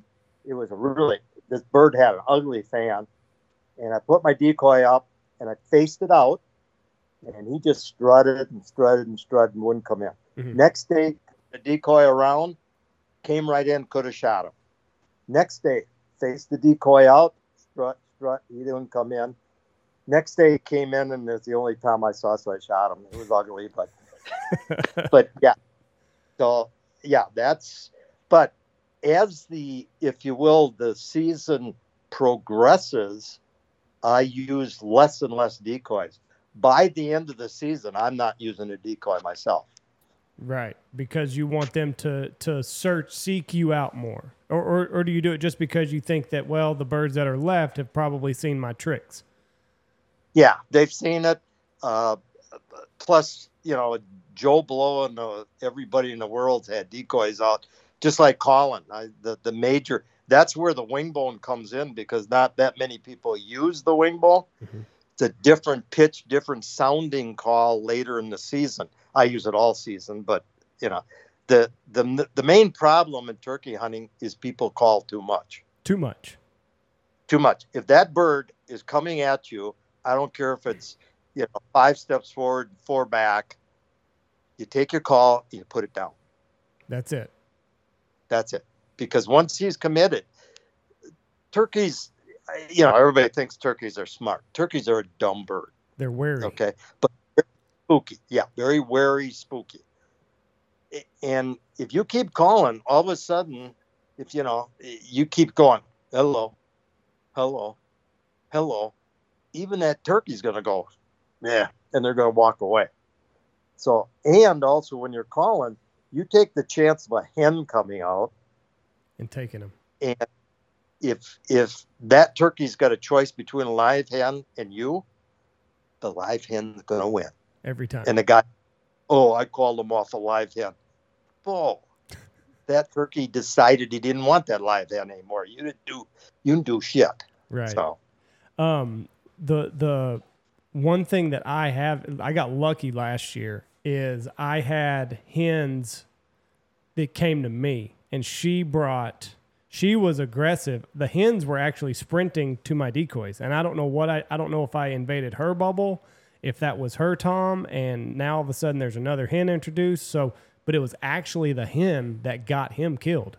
it was a really this bird had an ugly fan, and I put my decoy up and I faced it out, and he just strutted and strutted and strutted and wouldn't come in. Mhm. Next day, the decoy around, came right in, could have shot him. Next day, faced the decoy out, strut, strut, he didn't come in. Next day, he came in, and it's the only time I saw, so I shot him. It was ugly, but but yeah so yeah that's but as the if you will the season progresses i use less and less decoys. By the end of the season i'm not using a decoy myself. Right, because you want them to to search, seek you out more, or, or or do you do it just because you think that well, the birds that are left have probably seen my tricks? yeah they've seen it. Uh, plus you know joe blow and uh, everybody in the world's had decoys out just like colin I, the, the major that's where the wing bone comes in because not that many people use the wing bone Mhm. it's a different pitch different sounding call later in the season i use it all season but you know the the the main problem in turkey hunting is people call too much Too much. too much. If that bird is coming at you, I don't care if it's you know five steps forward, four back. You take your call, you put it down. That's it. That's it. Because once he's committed, turkeys, you know, everybody thinks turkeys are smart. Turkeys are a dumb bird. They're wary. Okay, but very spooky. Yeah, very wary, spooky. and if you keep calling, all of a sudden, if you know, you keep going, hello, hello, hello, even that turkey's going to go, yeah, and they're going to walk away. So, and also when you're calling, you take the chance of a hen coming out and taking them. And if if that turkey's got a choice between a live hen and you, the live hen's going to win every time. And the guy, oh, I called him off a live hen. Oh, that turkey decided he didn't want that live hen anymore. You didn't do you didn't do shit. Right. So, um, the the one thing that I have, I got lucky last year is I had hens that came to me, and she brought. She was aggressive. The hens were actually sprinting to my decoys, and I don't know what I. I don't know if I invaded her bubble, if that was her tom, and now all of a sudden there's another hen introduced. So, but it was actually the hen that got him killed.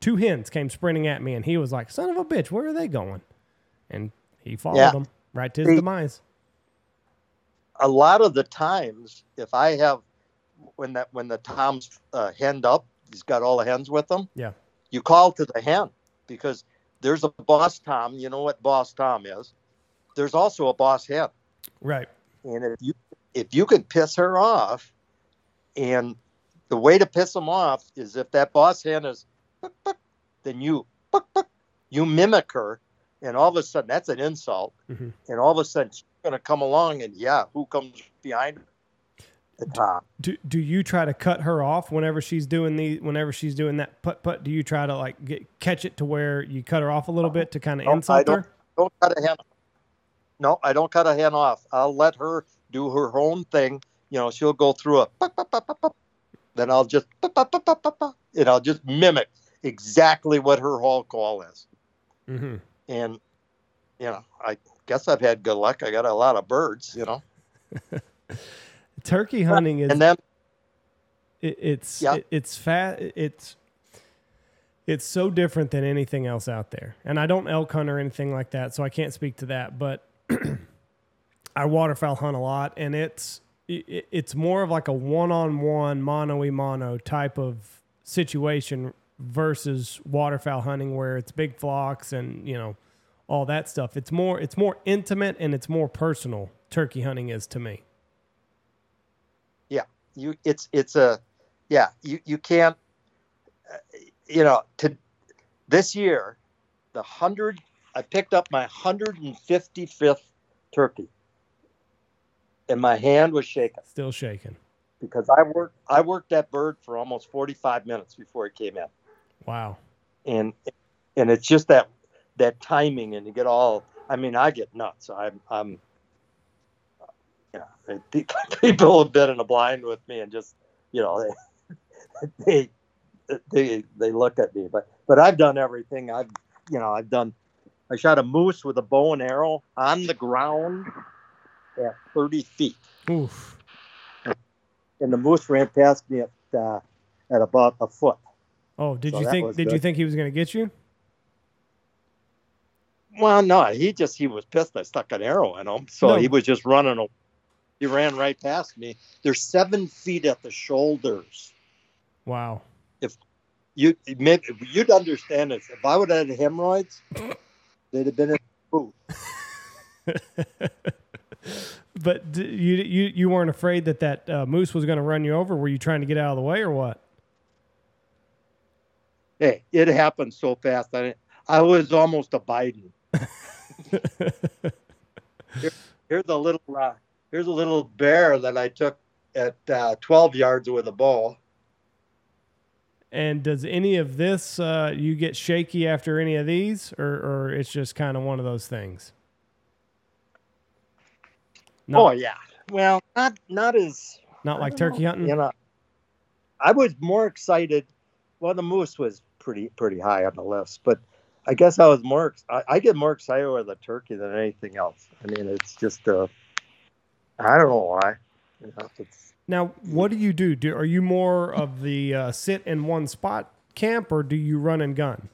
Two hens came sprinting at me, and he was like, "Son of a bitch, where are they going?" And he followed yeah. them right to his demise. A lot of the times, if I have when that when the tom's uh, henned up, he's got all the hens with him. Yeah, you call to the hen because there's a boss tom. You know what boss tom is. There's also a boss hen. Right. And if you if you can piss her off, and the way to piss them off is if that boss hen is, then you you mimic her, and all of a sudden that's an insult, mm-hmm. and all of a sudden she's gonna come along, and yeah, who comes behind her? The top. Do, do you try to cut her off whenever she's doing the whenever she's doing that put put? Do you try to like get catch it to where you cut her off a little bit to kind of no, insult I don't, her? Don't cut a hen. No, I don't cut a hen off. I'll let her do her own thing. You know, she'll go through a. Then I'll just and I'll just mimic exactly what her hall call is. Mm-hmm. And you know, I guess I've had good luck. I got a lot of birds. You know. Turkey hunting is and then it, it's yeah. it, it's fat it's it's so different than anything else out there. And I don't elk hunt or anything like that, so I can't speak to that. But I waterfowl hunt a lot, and it's it, it's more of like a one-on-one mono e mono type of situation versus waterfowl hunting where it's big flocks and you know all that stuff. It's more it's more intimate and it's more personal. Turkey hunting is to me. Yeah, you it's it's a yeah you you can't uh, you know to this year the hundred I picked up my hundred and fifty fifth turkey and my hand was shaking. Still shaking. Because I worked I worked that bird for almost 45 minutes before it came in. Wow. And and it's just that that timing and you get all I mean I get nuts. I'm I'm yeah, people have been in a blind with me and just you know they they they they look at me but but I've done everything. I've you know I've done I shot a moose with a bow and arrow on the ground at 30 feet. Oof. And the moose ran past me at uh, at about a foot. Oh, did so you think? Did good. you think he was going to get you? Well, no, he just he was pissed. I stuck an arrow in him, so no. he was just running. He ran right past me. They're seven feet at the shoulders. Wow. If you maybe you'd understand this. If I would have had hemorrhoids, they'd have been in the boot. but you you you weren't afraid that that uh, moose was going to run you over? Were you trying to get out of the way or what? Hey, it happened so fast. I I was almost a Biden. Here, here's a little uh, here's a little bear that I took at uh, 12 yards with a bow. And does any of this uh, you get shaky after any of these, or or it's just kind of one of those things? No. Oh yeah. Well, not not as not like turkey know, hunting. You know, I was more excited. Well, the moose was pretty pretty high on the list, but I guess I was more. I, I get more excited with the turkey than anything else. I mean, it's just uh, I don't know why. You know, now, what do you do? do are you more of the uh, sit in one spot camp, or do you run and gun?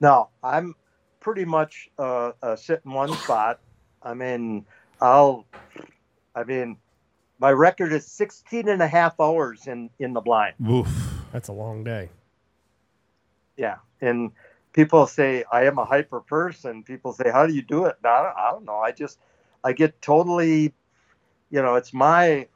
No, I'm pretty much uh, sit in one spot. I mean, I'll, I mean, my record is 16 and a half hours in in the blind. Oof. That's a long day. Yeah, and people say I am a hyper person. People say, "How do you do it?" I don't, I don't know. I just I get totally, you know, it's my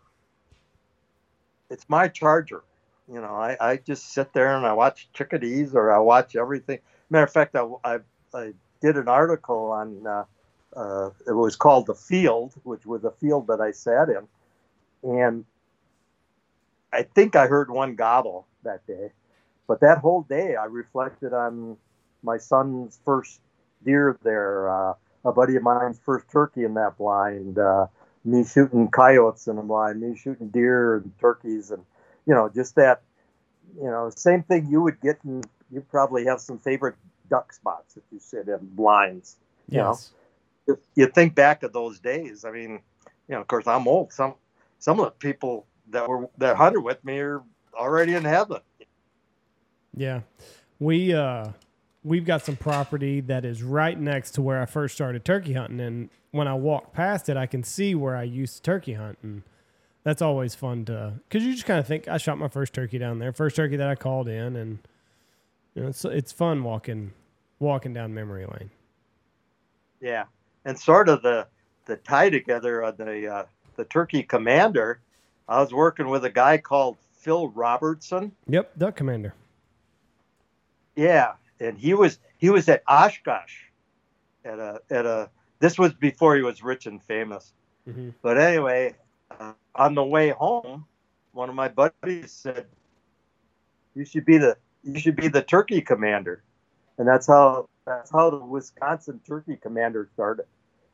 it's my charger. You know, I, I just sit there and I watch chickadees or I watch everything. Matter of fact, I, I, I did an article on, uh, uh, it was called The Field, which was a field that I sat in. And I think I heard one gobble that day. But that whole day, I reflected on my son's first deer there, uh, a buddy of mine's first turkey in that blind, uh, me shooting coyotes in the blind, me shooting deer and turkeys, and you know, just that, you know, same thing you would get, and you probably have some favorite duck spots if you sit in blinds. You Yes. know, you think back to those days. I mean, you know, of course, I'm old. Some some of the people that were that hunted with me are already in heaven. Yeah. We uh we've got some property that is right next to where I first started turkey hunting and when I walk past it I can see where I used to turkey hunt and that's always fun to cuz you just kind of think I shot my first turkey down there, first turkey that I called in and you know it's it's fun walking walking down memory lane. Yeah, and sort of the the tie together of the uh, the Turkey Commander. I was working with a guy called Phil Robertson. Yep, duck commander. Yeah, and he was he was at Oshkosh at a at a. This was before he was rich and famous. Mhm. But anyway, uh, on the way home, one of my buddies said, "You should be the you should be the Turkey Commander," and that's how that's how the Wisconsin Turkey Commander started.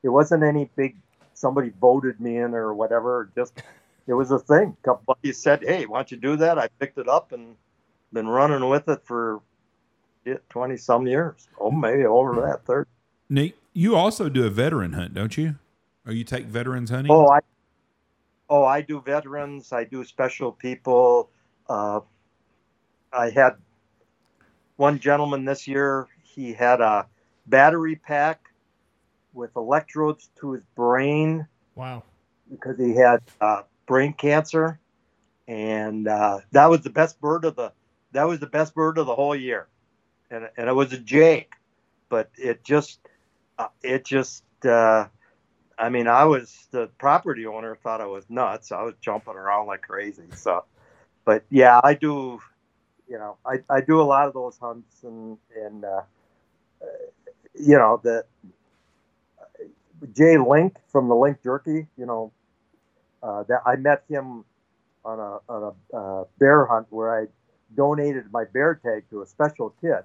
It wasn't any big somebody voted me in or whatever. Just it was a thing. A couple buddies said, "Hey, why don't you do that?" I picked it up and been running with it for twenty some years. Oh, maybe over that thirty. Nick, you also do a veteran hunt, don't you? Or you take veterans hunting? Oh, I oh I do veterans. I do special people. Uh, I had one gentleman this year. He had a battery pack with electrodes to his brain Wow. because he had uh, brain cancer, and uh, that was the best bird of the that was the best bird of the whole year, and and it was a jake, but it just uh, it just uh, I mean I was the property owner thought I was nuts. I was jumping around like crazy. So, but yeah, I do. You know, I, I do a lot of those hunts and and uh, uh, you know the Jay Link from the Link Jerky, you know, uh, that I met him on a on a uh, bear hunt where I donated my bear tag to a special kid.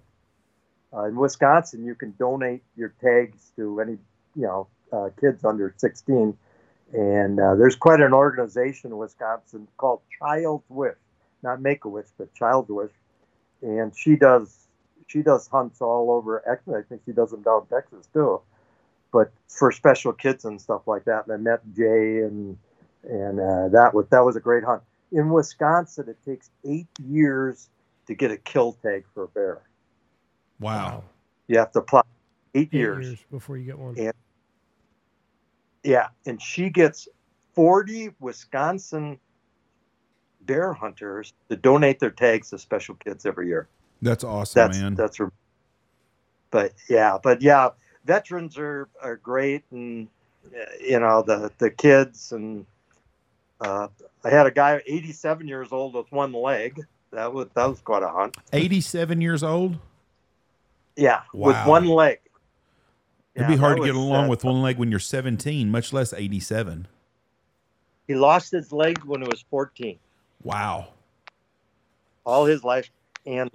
Uh, in Wisconsin, you can donate your tags to any you know uh, kids under 16, and uh, there's quite an organization in Wisconsin called Child's Wish, not Make a Wish, but Child's Wish, and she does she does hunts all over. Actually, I think she does them down in Texas too but for special kids and stuff like that. And I met Jay, and and uh, that was that was a great hunt. In Wisconsin, it takes eight years to get a kill tag for a bear. Wow. You have to apply eight, Eight years. years before you get one. Yeah. Yeah, and she gets forty Wisconsin bear hunters to donate their tags to special kids every year. That's awesome, That's man. that's her. But yeah, but yeah, veterans are are great, and uh, you know the the kids and uh, I had a guy 87 years old with one leg. That was that was quite a hunt. 87 years old? Yeah, with one leg. It'd be hard to get along uh, with one leg when you're 17, much less 87. He lost his leg when he was 14. Wow. all his life. And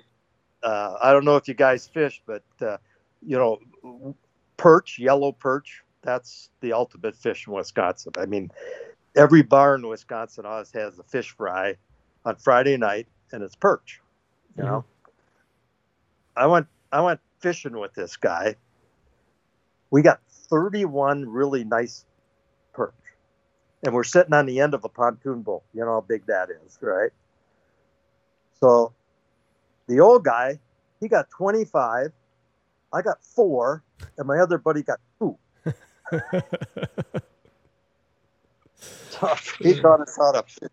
uh, I don't know if you guys fish, but uh, you know, perch, yellow perch, that's the ultimate fish in Wisconsin. I mean, every bar in Wisconsin always has a fish fry on Friday night, and it's perch. You know, I went I went fishing with this guy. We got 31 really nice perch, and we're sitting on the end of a pontoon boat. You know how big that is, right? So the old guy, he got 25. I got four, and my other buddy got two. he taught us how to fish.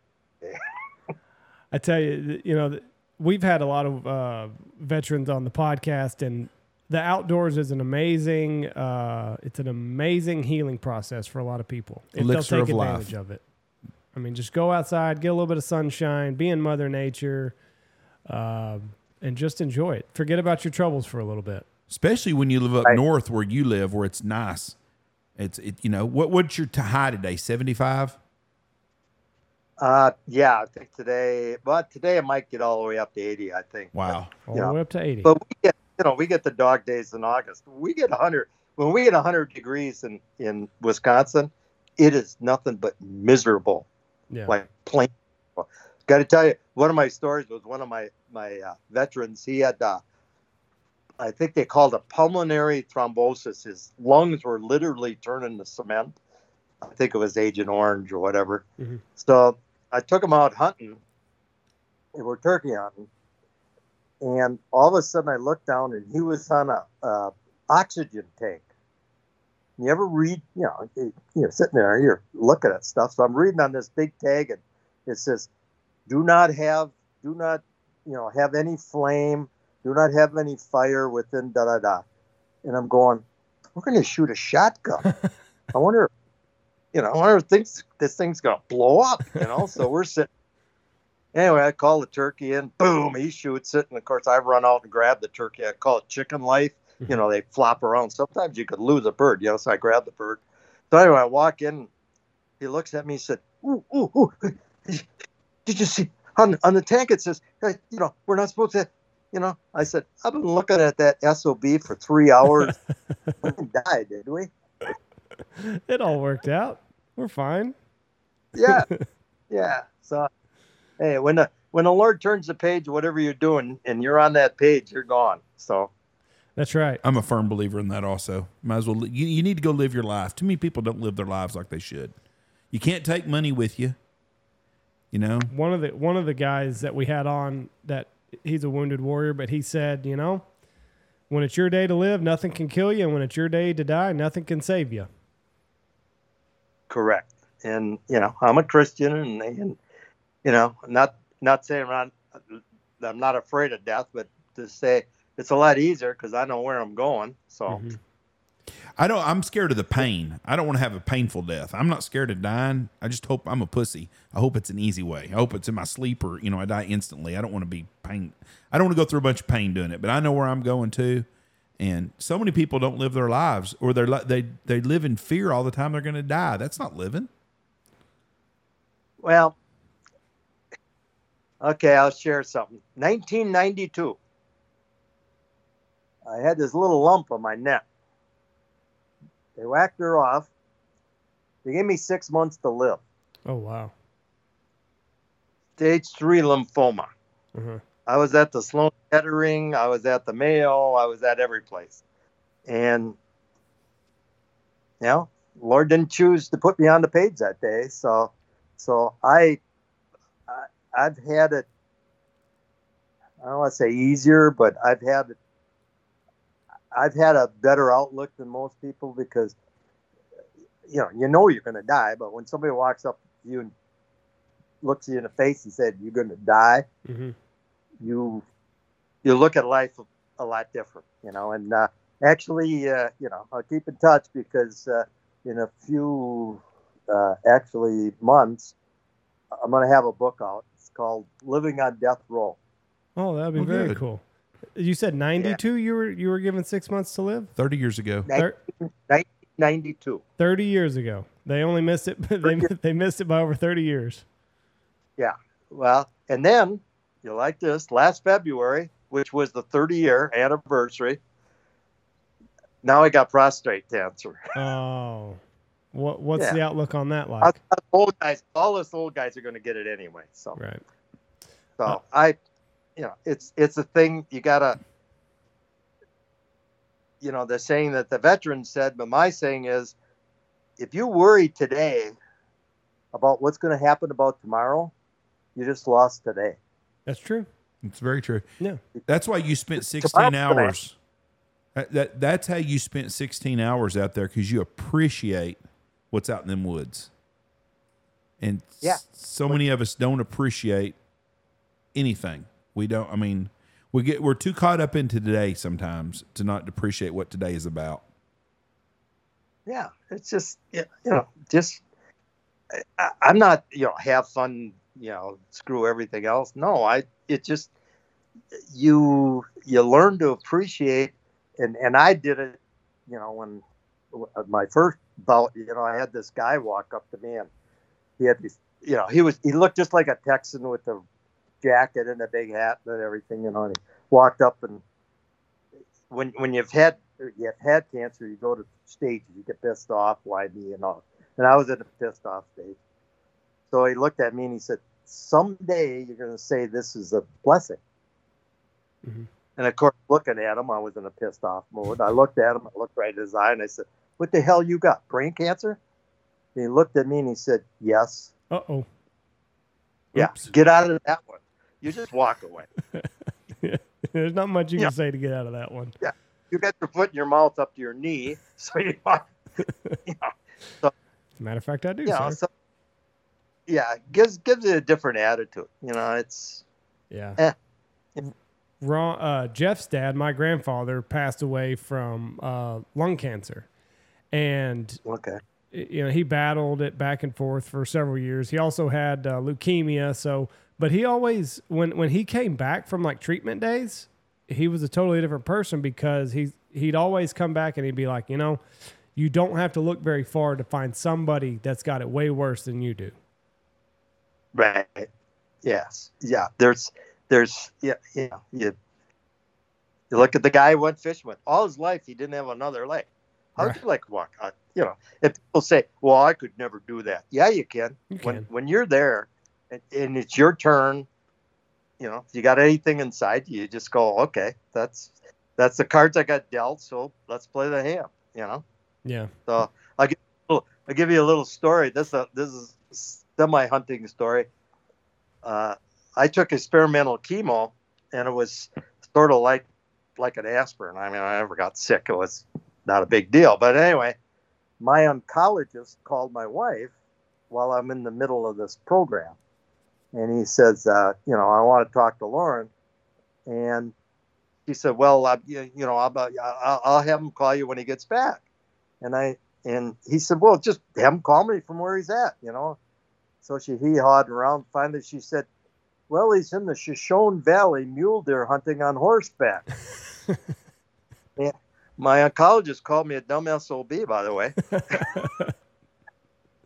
I tell you, you know, we've had a lot of uh, veterans on the podcast, and the outdoors is an amazing. Uh, it's an amazing healing process for a lot of people. If they'll take of life. advantage of it. I mean, just go outside, get a little bit of sunshine, be in Mother Nature, um, and just enjoy it. Forget about your troubles for a little bit. Especially when you live up Right. north where you live, where it's nice. It's it. You know what? What's your t- high today? Seventy five. Uh, yeah, I think today, but today it might get all the way up to 80, I think. Wow. All Yeah. the way up to eighty. But we get, you know, we get the dog days in August. We get 100 when we get 100 degrees in in Wisconsin. It is nothing but miserable, yeah. like plain. Got to tell you, one of my stories was one of my my uh, veterans. He had, uh, I think they called it pulmonary thrombosis. His lungs were literally turning to cement. I think it was Agent Orange or whatever. Mhm. So I took him out hunting. We were turkey hunting, and all of a sudden I looked down and he was on a, uh oxygen tank. You ever read, you know, you- you're sitting there, you're looking at stuff. So I'm reading on this big tag, and it says, "Do not have, do not, you know, have any flame, do not have any fire within da da da." And I'm going, "We're going to shoot a shotgun." I wonder, you know, I wonder if things, this thing's going to blow up, you know. so we're sitting. Anyway, I call the turkey in. Boom, he shoots it, and of course I run out and grab the turkey. I call it chicken life. You mhm. know, they flop around. Sometimes you could lose a bird, you know. So I grab the bird. So anyway, I walk in. He looks at me. He said, "Ooh, ooh, ooh! Did you see on on the tank? It says, hey, you know, we're not supposed to." You know, I said, "I've been looking at that sob for three hours. we didn't die, did we?" it all worked out. We're fine. Yeah, yeah. So, hey, when the when the Lord turns the page, whatever you're doing, and you're on that page, you're gone. So, That's right. I'm a firm believer in that. Also, might as well. You, you need to go live your life. Too many people don't live their lives like they should. You can't take money with you. You know. one of the one of the guys that we had on that he's a wounded warrior, but he said, you know, when it's your day to live, nothing can kill you, and when it's your day to die, nothing can save you. correct. And you know, I'm a Christian, and, and you know, not not saying I'm, I'm not afraid of death, but to say it's a lot easier because I know where I'm going. So, Mhm. I don't. I'm scared of the pain. I don't want to have a painful death. I'm not scared of dying. I just hope I'm a pussy. I hope it's an easy way. I hope it's in my sleep or you know I die instantly. I don't want to be pain. I don't want to go through a bunch of pain doing it. But I know where I'm going to, and so many people don't live their lives or they're they they live in fear all the time. They're going to die. That's not living. well, okay, I'll share something. 1992. I had this little lump on my neck. They whacked her off. They gave me six months to live. Oh wow. Stage three lymphoma. Uh-huh. I was at the Sloan Kettering. I was at the Mayo. I was at every place. And, you know, Lord didn't choose to put me on the page that day. So, so I I've had it, I don't want to say easier, but I've had it, I've had a better outlook than most people because, you know, you know you're going to die, but when somebody walks up to you and looks you in the face and said, you're going to die, hmm you you look at life a lot different, you know. And uh, actually, uh, you know, I'll keep in touch because uh, in a few uh, actually months, I'm going to have a book out. It's called "Living on Death Row." Oh, that'd be Oh, very good. cool. You said 92 you were you were given 6 months to live? Thirty years ago. Thir- 92. 30 years ago. They only missed it they they missed it by over 30 years. Yeah. Well, and then you like this last February, which was the 30 year anniversary. Now I got prostate cancer. Oh. What what's Yeah. the outlook on that Us- like? us old guys, all us old guys are going to get it anyway. So. Right. So Uh, I, you know, it's it's a thing you gotta, you know, the saying that the veteran said, but my saying is, if you worry today about what's going to happen about tomorrow, you just lost today. That's true. It's very true. Yeah. That's why you spent 16 hours. That, that that's how you spent 16 hours out there because you appreciate what's out in them woods. And Yeah. so many of us don't appreciate anything. We don't. I mean, we get we're too caught up into today sometimes to not appreciate what today is about. yeah it's just you know just I, i'm not you know have fun you know screw everything else no i it just you you learn to appreciate and and i did it you know when my first bout you know i had this guy walk up to me and he had these you know he was he looked just like a texan with a jacket and a big hat and everything you know and he walked up and when when you've had you've had cancer, you go to stages, you get pissed off, why me and all. And I was in a pissed off stage. So he looked at me and he said, Someday you're gonna say this is a blessing. Mhm. And of course, looking at him, I was in a pissed off mood. I looked at him, I looked right in his eye, and I said, What the hell you got? Brain cancer? And he looked at me and he said, Yes. Uh oh. Yeah. Get out of that one. You just walk away. There's not much you Yeah. can say to get out of that one. Yeah. You got your foot in your mouth up to your knee, so you, you know, As a matter of fact, I do. sir. so, yeah, gives gives it a different attitude. You know, it's Yeah. Eh. Ron, uh, Jeff's dad, my grandfather, passed away from uh, lung cancer, and okay. you know he battled it back and forth for several years. He also had uh, leukemia, so but he always when when he came back from like treatment days, he was a totally different person because he he'd always come back and he'd be like, you know, you don't have to look very far to find somebody that's got it way worse than you do. Right. Yes. Yeah. There's there's yeah yeah you you look at the guy who went fishing with all his life he didn't have another leg. How'd Right. you like walk? Uh, you know, if people say, "Well, I could never do that," yeah, you can. You when can. when you're there and, and it's your turn, you know, if you got anything inside you, you just go, "Okay, that's that's the cards I got dealt, so let's play the hand." You know. Yeah. So I'll give, you a little- I'll give you a little story. This uh, this is semi hunting story. Uh, I took experimental chemo, and it was sort of like like an aspirin. I mean, I never got sick. It was not a big deal. But anyway, my oncologist called my wife while I'm in the middle of this program, and he says, uh, you know, I want to talk to Loren, and he said, well, uh, you, you know, I'll, I'll, I'll have him call you when he gets back. And I and he said, well, just have him call me from where he's at, you know. So she hee hawed around. Finally, she said, well, he's in the Shoshone Valley mule deer hunting on horseback. yeah. My oncologist called me a dumb SOB, by the way.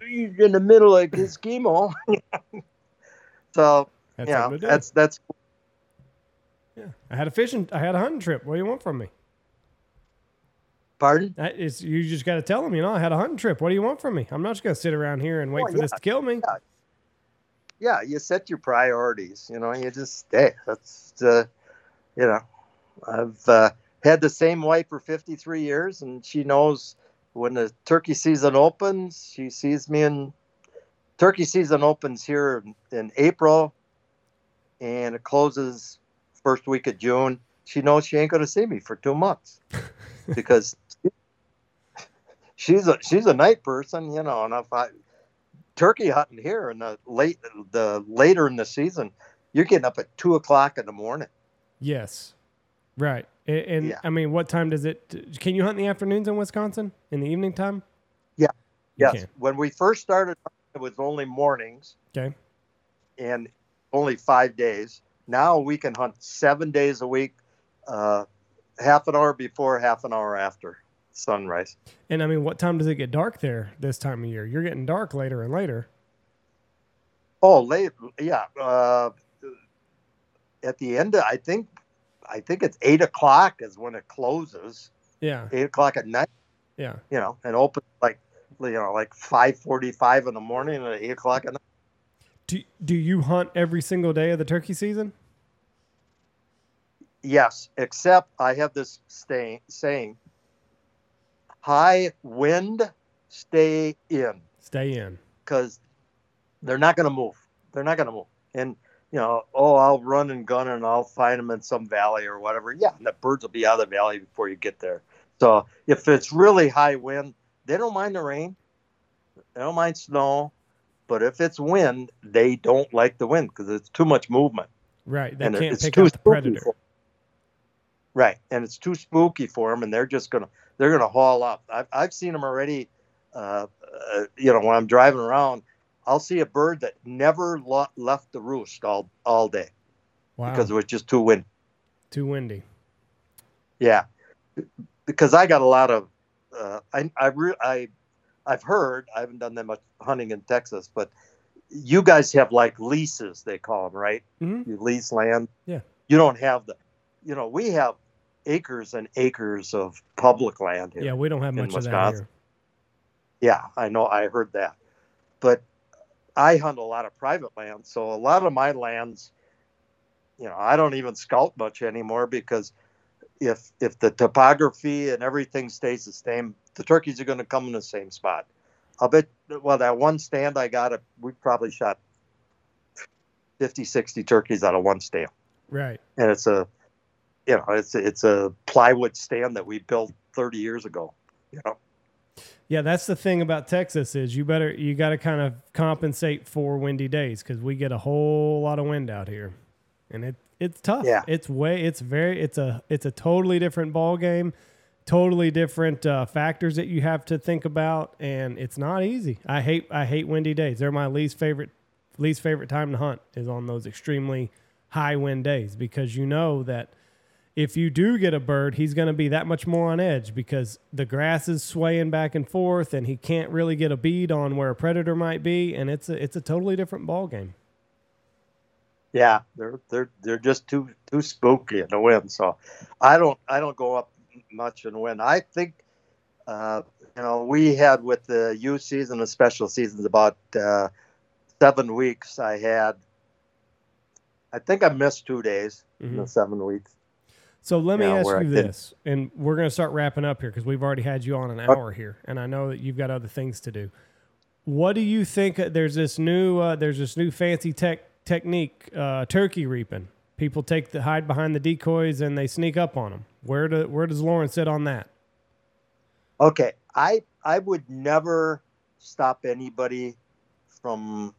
He's in the middle of his chemo. so, That's yeah, something to do. that's that's yeah. I had a fishing. I had a hunting trip. What do you want from me? pardon. That is, you just got to tell them, you know, I had a hunting trip. What do you want from me? I'm not just going to sit around here and wait Well, for this to kill me. yeah, you set your priorities. You know, you just stay. That's uh, you know, I've uh, had the same wife for 53 years, and she knows when the turkey season opens. She sees me in turkey season opens here in, in April, and it closes first week of June. She knows she ain't going to see me for two months because she's a she's a night person, you know, and if I turkey hunting here in the late the later in the season, you're getting up at two o'clock in the morning. Yes. Right. A- And, Yeah. I mean, what time does it? Can you hunt in the afternoons in Wisconsin? In the evening time? Yeah. Yes. When we first started, it was only mornings Okay. and only five days. Now we can hunt seven days a week, uh, half an hour before, half an hour after sunrise. And I mean, what time does it get dark there this time of year? You're getting dark later and later. Oh, late, yeah. Uh, at the end, of, I think, I think it's eight o'clock is when it closes. Yeah. Eight o'clock at night. Yeah. you know, and open like you know, like five forty-five in the morning and eight o'clock at night. Do, do you hunt every single day of the turkey season? Yes, except I have this stay, saying: high wind, stay in, Stay in. because they're not going to move. They're not going to move. And you know, oh, I'll run and gun and I'll find them in some valley or whatever. Yeah, and the birds will be out of the valley before you get there. So if it's really high wind, they don't mind the rain. They don't mind snow. But if it's wind, they don't like the wind because it's too much movement. Right. They and can't it's pick too out the spooky predator. right, and it's too spooky for them, and they're just gonna they're gonna haul up. I've I've seen them already. Uh, uh, you know, when I'm driving around, I'll see a bird that never lo- left the roost all all day Wow. because it was just too windy. Too windy. Yeah, because I got a lot of uh, I I re- I I've heard I haven't done that much hunting in Texas, but you guys have like leases they call them, right? Mhm. You lease land. Yeah. You don't have the, you know, we have acres and acres of public land here. Yeah, we don't have much of that here. Yeah, I know. I heard that, but I hunt a lot of private land, so a lot of my lands, you know, I don't even scout much anymore because if if the topography and everything stays the same, the turkeys are going to come in the same spot. I'll bet. Well, that one stand I got, we probably shot 50, 60 turkeys out of one stand Right. and it's a you know it's it's a plywood stand that we built 30 years ago you know Yeah, that's the thing about Texas is you better you got to kind of compensate for windy days because we get a whole lot of wind out here, and it it's tough. Yeah. it's way it's very it's a it's a totally different ball game, totally different uh, factors that you have to think about, and it's not easy. I hate I hate windy days. They're my least favorite least favorite time to hunt is on those extremely high wind days because you know that if you do get a bird, he's going to be that much more on edge because the grass is swaying back and forth, and he can't really get a bead on where a predator might be, and it's a it's a totally different ball game. yeah they're they're they're just too too spooky in the wind so i don't i don't go up much in wind i think uh you know we had with the youth season the special seasons about uh seven weeks i had i think i missed two days in the seven weeks So let me ask you this, and we're going to start wrapping up here because we've already had you on an hour here, and I know that you've got other things to do. What do you think? uh, There's this new uh, there's this new fancy tech technique, uh, turkey reaping. People take the hide behind the decoys and they sneak up on them. Where do where does Loren sit on that? Okay, I I would never stop anybody from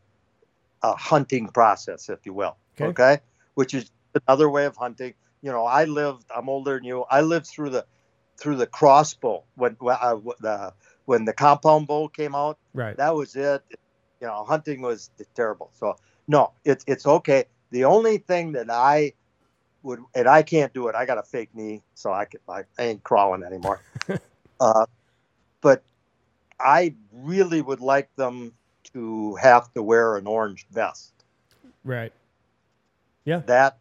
a hunting process, if you will. Okay. Okay, which is another way of hunting. You know, I lived. I'm older than you. I lived through the through the crossbow when when, uh, the when the compound bow came out. Right. That was it. You know, hunting was terrible. So no, it's it's okay. The only thing that I would, and I can't do it. I got a fake knee, so I I, I ain't crawling anymore. uh, but I really would like them to have to wear an orange vest. Right. Yeah. That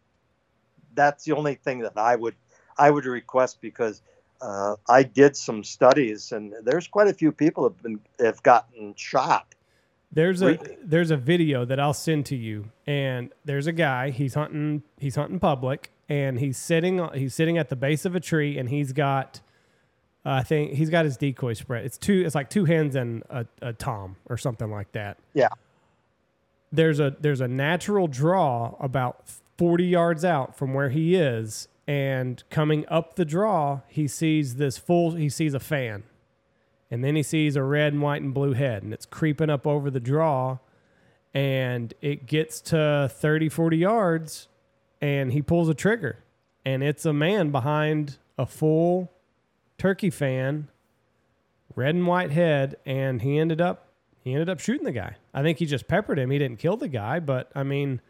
that's the only thing that I would I would request because uh, I did some studies and there's quite a few people have been have gotten shot. There's a there's a video that I'll send to you, and there's a guy. He's hunting. He's hunting public, and he's sitting. He's sitting at the base of a tree, and he's got. uh, I think he's got his decoy spread. It's two. It's like two hens and a, a tom or something like that. Yeah. There's a there's a natural draw about 40 yards out from where he is, and coming up the draw, he sees this full. He sees a fan, and then he sees a red and white and blue head, and it's creeping up over the draw, and it gets to 30, 40 yards, and he pulls a trigger, and it's a man behind a full turkey fan, red and white head, and he ended up he ended up shooting the guy. I think he just peppered him. He didn't kill the guy, but I mean,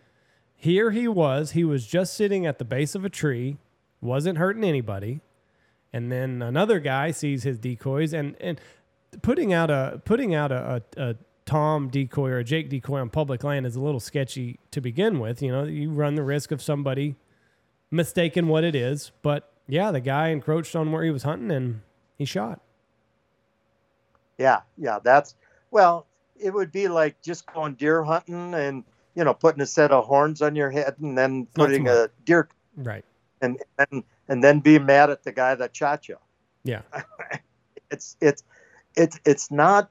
here he was. He was just sitting at the base of a tree, wasn't hurting anybody. And then another guy sees his decoys and and putting out a putting out a, a, a Tom decoy or a Jake decoy on public land is a little sketchy to begin with. You know, you run the risk of somebody mistaking what it is. But yeah, the guy encroached on where he was hunting and he shot. Yeah, yeah, that's well, it would be like just going deer hunting and you know putting a set of horns on your head and then putting a deer Right. and and and then be mad at the guy that shot you. Yeah. It's it's it's it's not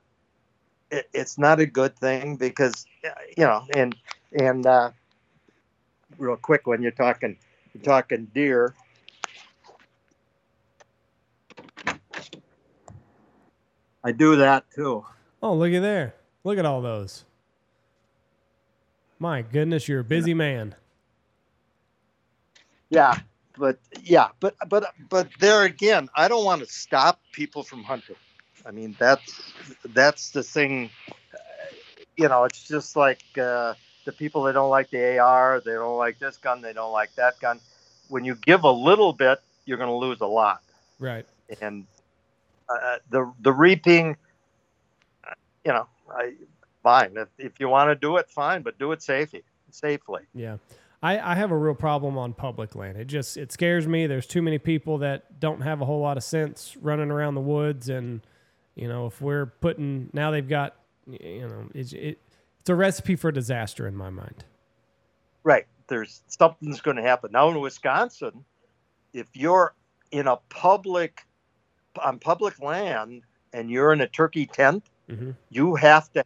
it, it's not a good thing because you know and and uh, real quick when you're talking you're talking deer. I do that too. Oh, look at there. Look at all those. My goodness, you're a busy man. Yeah, but yeah, but but but there again, I don't want to stop people from hunting. I mean, that's that's the thing. uh, You know, it's just like uh, the people that don't like the AR, they don't like this gun, they don't like that gun. When you give a little bit, you're going to lose a lot. Right. And uh, the the reaping, uh, you know, I fine if if you want to do it, fine, but do it safely. Safely. Yeah. I, I have a real problem on public land. It just it scares me. There's too many people that don't have a whole lot of sense running around the woods, and you know if we're putting now they've got you know it's it, it's a recipe for disaster in my mind. Right. There's something's going to happen. Now in Wisconsin, if you're in a public on public land and you're in a turkey tent, hmm you have to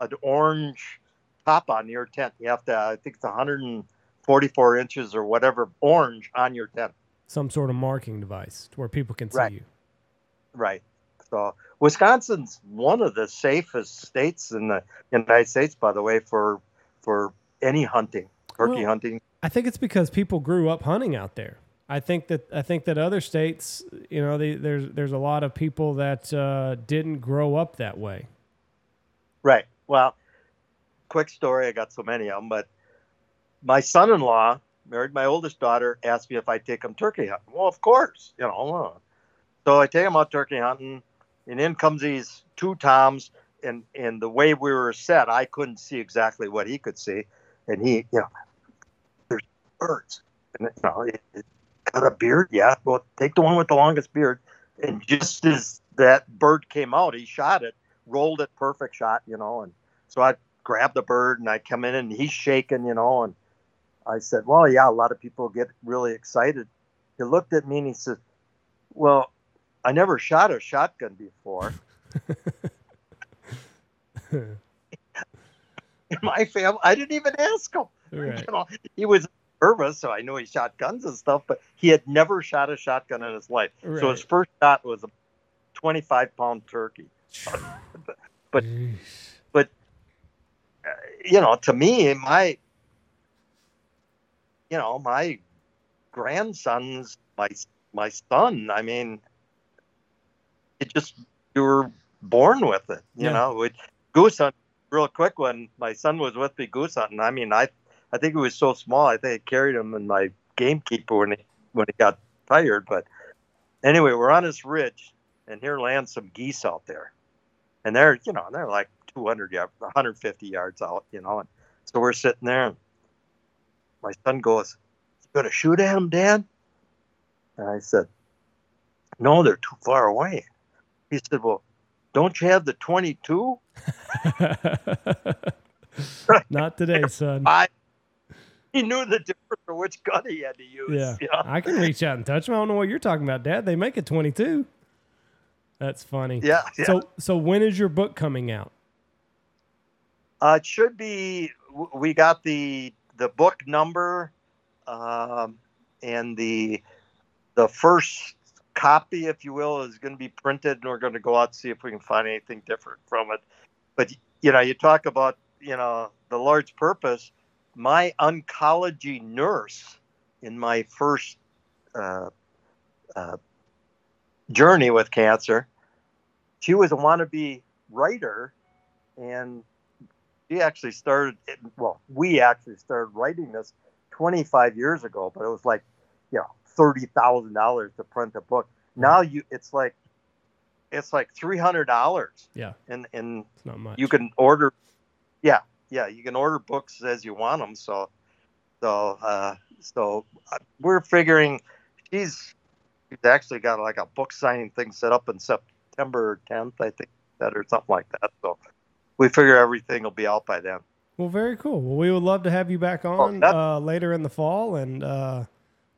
an orange top on your tent. You have to I think it's 144 inches or whatever orange on your tent. Some sort of marking device to where people can see Right. you. Right. So Wisconsin's one of the safest states in the United States, by the way, for for any hunting, turkey Well, hunting. I think it's because people grew up hunting out there. I think that I think that other states, you know, they, there's there's a lot of people that uh, didn't grow up that way. Right. Well, quick story. I got so many of them, but my son-in-law married my oldest daughter. Asked me if I'd take him turkey hunting. Well, of course. You know. uh, So I take him out turkey hunting, and in comes these two toms. And and the way we were set, I couldn't see exactly what he could see, and he, you know, there's birds, and you know, it, it got a beard. Yeah, well, take the one with the longest beard. And just as that bird came out, he shot it, rolled it, perfect shot, you know. And so I grabbed the bird and I come in and he's shaking, you know. And I said, Well, yeah, a lot of people get really excited. He looked at me and he said, Well, I never shot a shotgun before. In my family, I didn't even ask him. Right. You know, he was nervous, so I knew he shot guns and stuff, but he had never shot a shotgun in his life. So his first shot was a 25 pound turkey. But- Jeez. You know, to me, my, you know, my grandson's my my son. I mean, it just you were born with it. You Yeah. know, with goose hunt. Real quick, when my son was with me goose hunting, I mean, I I think he was so small. I think I carried him in my gamekeeper when he when he got tired. But anyway, we're on this ridge, and here lands some geese out there, and they're you know they're like 200 yards, 150 yards out, you know. And so we're sitting there, and my son goes, "You gonna shoot at him, Dad?" And I said, "No, they're too far away." He said, "Well, don't you have the 22?" Not today, son. I he knew the difference for which gun he had to use. Yeah. you know? I can reach out and touch him. I don't know what you're talking about, Dad. They make a 22. That's funny. yeah, yeah. So, so when is your book coming out? Uh, it should be. We got the the book number, um, and the the first copy, if you will, is going to be printed, and we're going to go out and see if we can find anything different from it. But you know, you talk about you know the Lord's purpose. My oncology nurse in my first uh, uh, journey with cancer, she was a wannabe writer, and she actually started well we actually started writing this 25 years ago but it was like you know $30000 to print a book. Now you it's like it's like $300 Yeah. and and It's not much. you can order yeah yeah you can order books as you want them so so uh so uh, we're figuring she's she's actually got like a book signing thing set up in september 10th i think that or something like that. So we figure everything will be out by then Well, very cool. Well, we would love to have you back on uh, later in the fall and uh,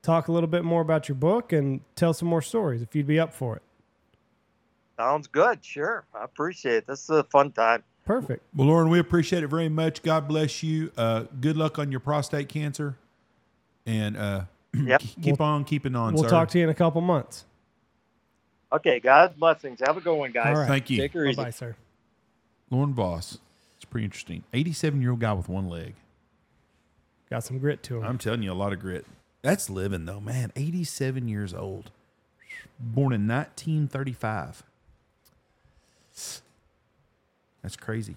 talk a little bit more about your book and tell some more stories if you'd be up for it. sounds good sure i appreciate it this is a fun time Perfect. Well, Loren, we appreciate it very much. God bless you. Uh, good luck on your prostate cancer, and uh, Yep. keep on keeping on. We'll sir. talk to you in a couple months. okay god's blessings have a good one guys All right. Thank you, take her Bye easy bye, sir. Loren Voss. It's pretty interesting. Eighty-seven year old guy with one leg. Got some grit to him. I'm telling you, a lot of grit. That's living though, man. 87 years old, born in 1935. That's crazy.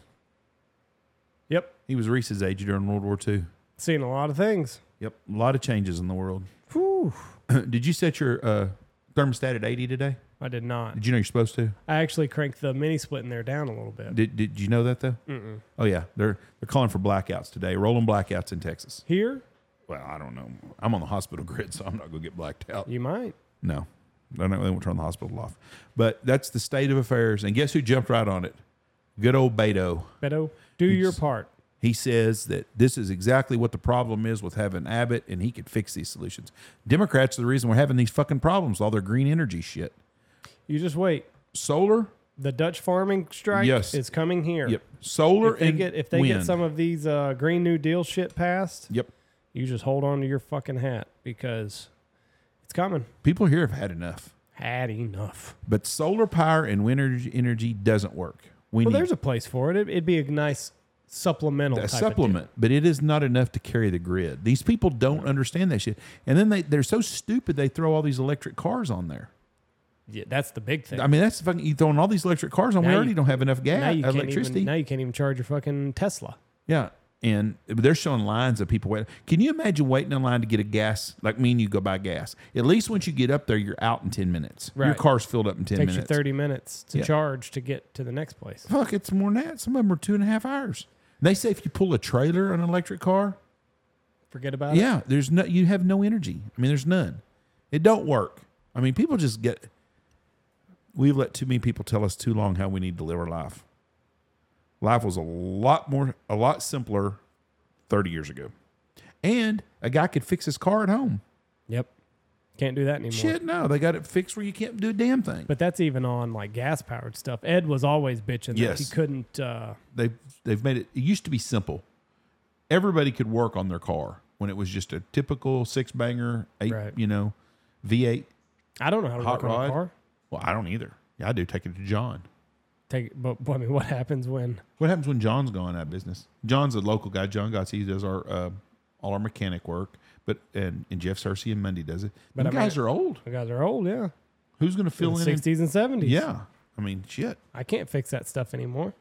Yep. He was Reese's age during World War II. Seen a lot of things. Yep, a lot of changes in the world. Whew. Did you set your uh, thermostat at 80 today? I did not. Did you know you're supposed to? I actually cranked the mini split in there down a little bit. Did Did you know that though? Mm-mm. Oh yeah, they're they're calling for blackouts today. Rolling blackouts in Texas. Here, Well, I don't know. I'm on the hospital grid, so I'm not going to get blacked out. you might. No, they don't. They won't turn the hospital off. But that's the state of affairs. And guess who jumped right on it? Good old Beto. Beto, do your part. He says that this is exactly what the problem is with having Abbott, and he could fix these solutions. Democrats are the reason we're having these fucking problems, all their green energy shit. You just wait. Solar, The Dutch farming strike Yes. is coming here. yep. Solar If they and get if they wind. get some of these uh, Green New Deal shit passed, Yep. you just hold on to your fucking hat because it's coming. People here have had enough. Had enough. But solar power and wind energy, energy doesn't work. We Well, need there's a place for it. it. It'd be a nice supplemental a type of supplement, but it is not enough to carry the grid. These people don't understand that shit, and then they they're so stupid they throw all these electric cars on there. Yeah, that's the big thing. I mean, that's fucking you throwing all these electric cars on. Now we you- already don't have enough now gas, you uh, electricity. even now you can't even charge your fucking Tesla. yeah, and they're showing lines of people waiting. Can you imagine waiting in line to get a gas? Like me and you go buy gas. At least once you get up there, you're out in ten minutes. Your car's filled up in ten takes minutes. you 30 minutes to Yeah. charge to get to the next place. Fuck, it's more than that. Some of them are two and a half hours. They say if you pull a trailer on an electric car, Forget about it. Yeah, there's no you have no energy. I mean, there's none. It don't work. I mean, people just get we've let too many people tell us too long how we need to live our life. Life was a lot more a lot simpler 30 years ago. And a guy could fix his car at home. Yep. Can't do that anymore. Shit, no, they got it fixed where you can't do a damn thing. But that's even on like gas powered stuff. Ed was always bitching that he couldn't. Uh, They've they've made it it used to be simple. Everybody could work on their car when it was just a typical six banger, eight, Right. you know, V8 I don't know how to Hot work on a car. Well, I don't either. Yeah, I do. Take it to John. Take, but, but I mean, what happens when? What happens when John's gone out of business? John's a local guy. John Gotts, he does our uh, all our mechanic work, but and, and Jeff Cersei and Monday does it. But I mean- guys are old. The guys are old, yeah. Who's going to fill in? in- Sixties and seventies. yeah, I mean, shit. I can't fix that stuff anymore.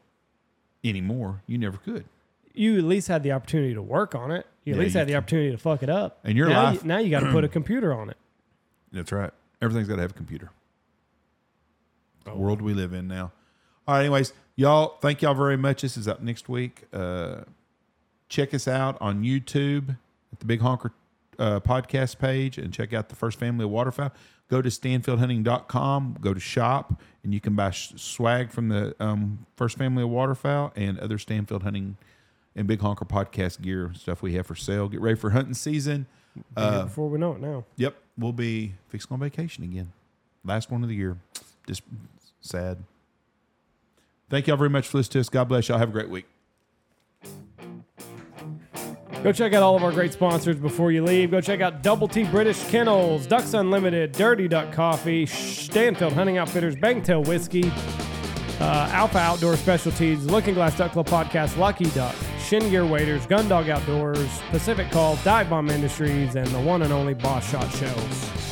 Anymore, you never could. You at least had the opportunity to work on it. You at Yeah, least you had the can. opportunity to fuck it up. And your now life- you, now you got to put a computer on it. That's right. Everything's got to have a computer. Oh. world we live in now. All right. Anyways, y'all, thank y'all very much. This is up next week. Uh, check us out on YouTube at the Big Honker uh, podcast page and check out the First Family of Waterfowl. Go to stanfieldhunting.com, go to shop, and you can buy sh- swag from the um, First Family of Waterfowl and other Stanfield Hunting and Big Honker podcast gear stuff we have for sale. Get ready for hunting season. Yeah, before we know it now. Yep, we'll be fixing on vacation again. Last one of the year. Just sad. Thank y'all very much for listening to us. God bless y'all. Have a great week. Go check out all of our great sponsors before you leave. Go check out Double T British Kennels, Ducks Unlimited, Dirty Duck Coffee, Stanfield Hunting Outfitters, Bangtail Whiskey, uh, Alpha Outdoor Specialties, Looking Glass Duck Club Podcast, Lucky Duck, Shin Gear Waders, Gundog Outdoors, Pacific Call, Dive Bomb Industries, and the one and only Boss Shot Shells.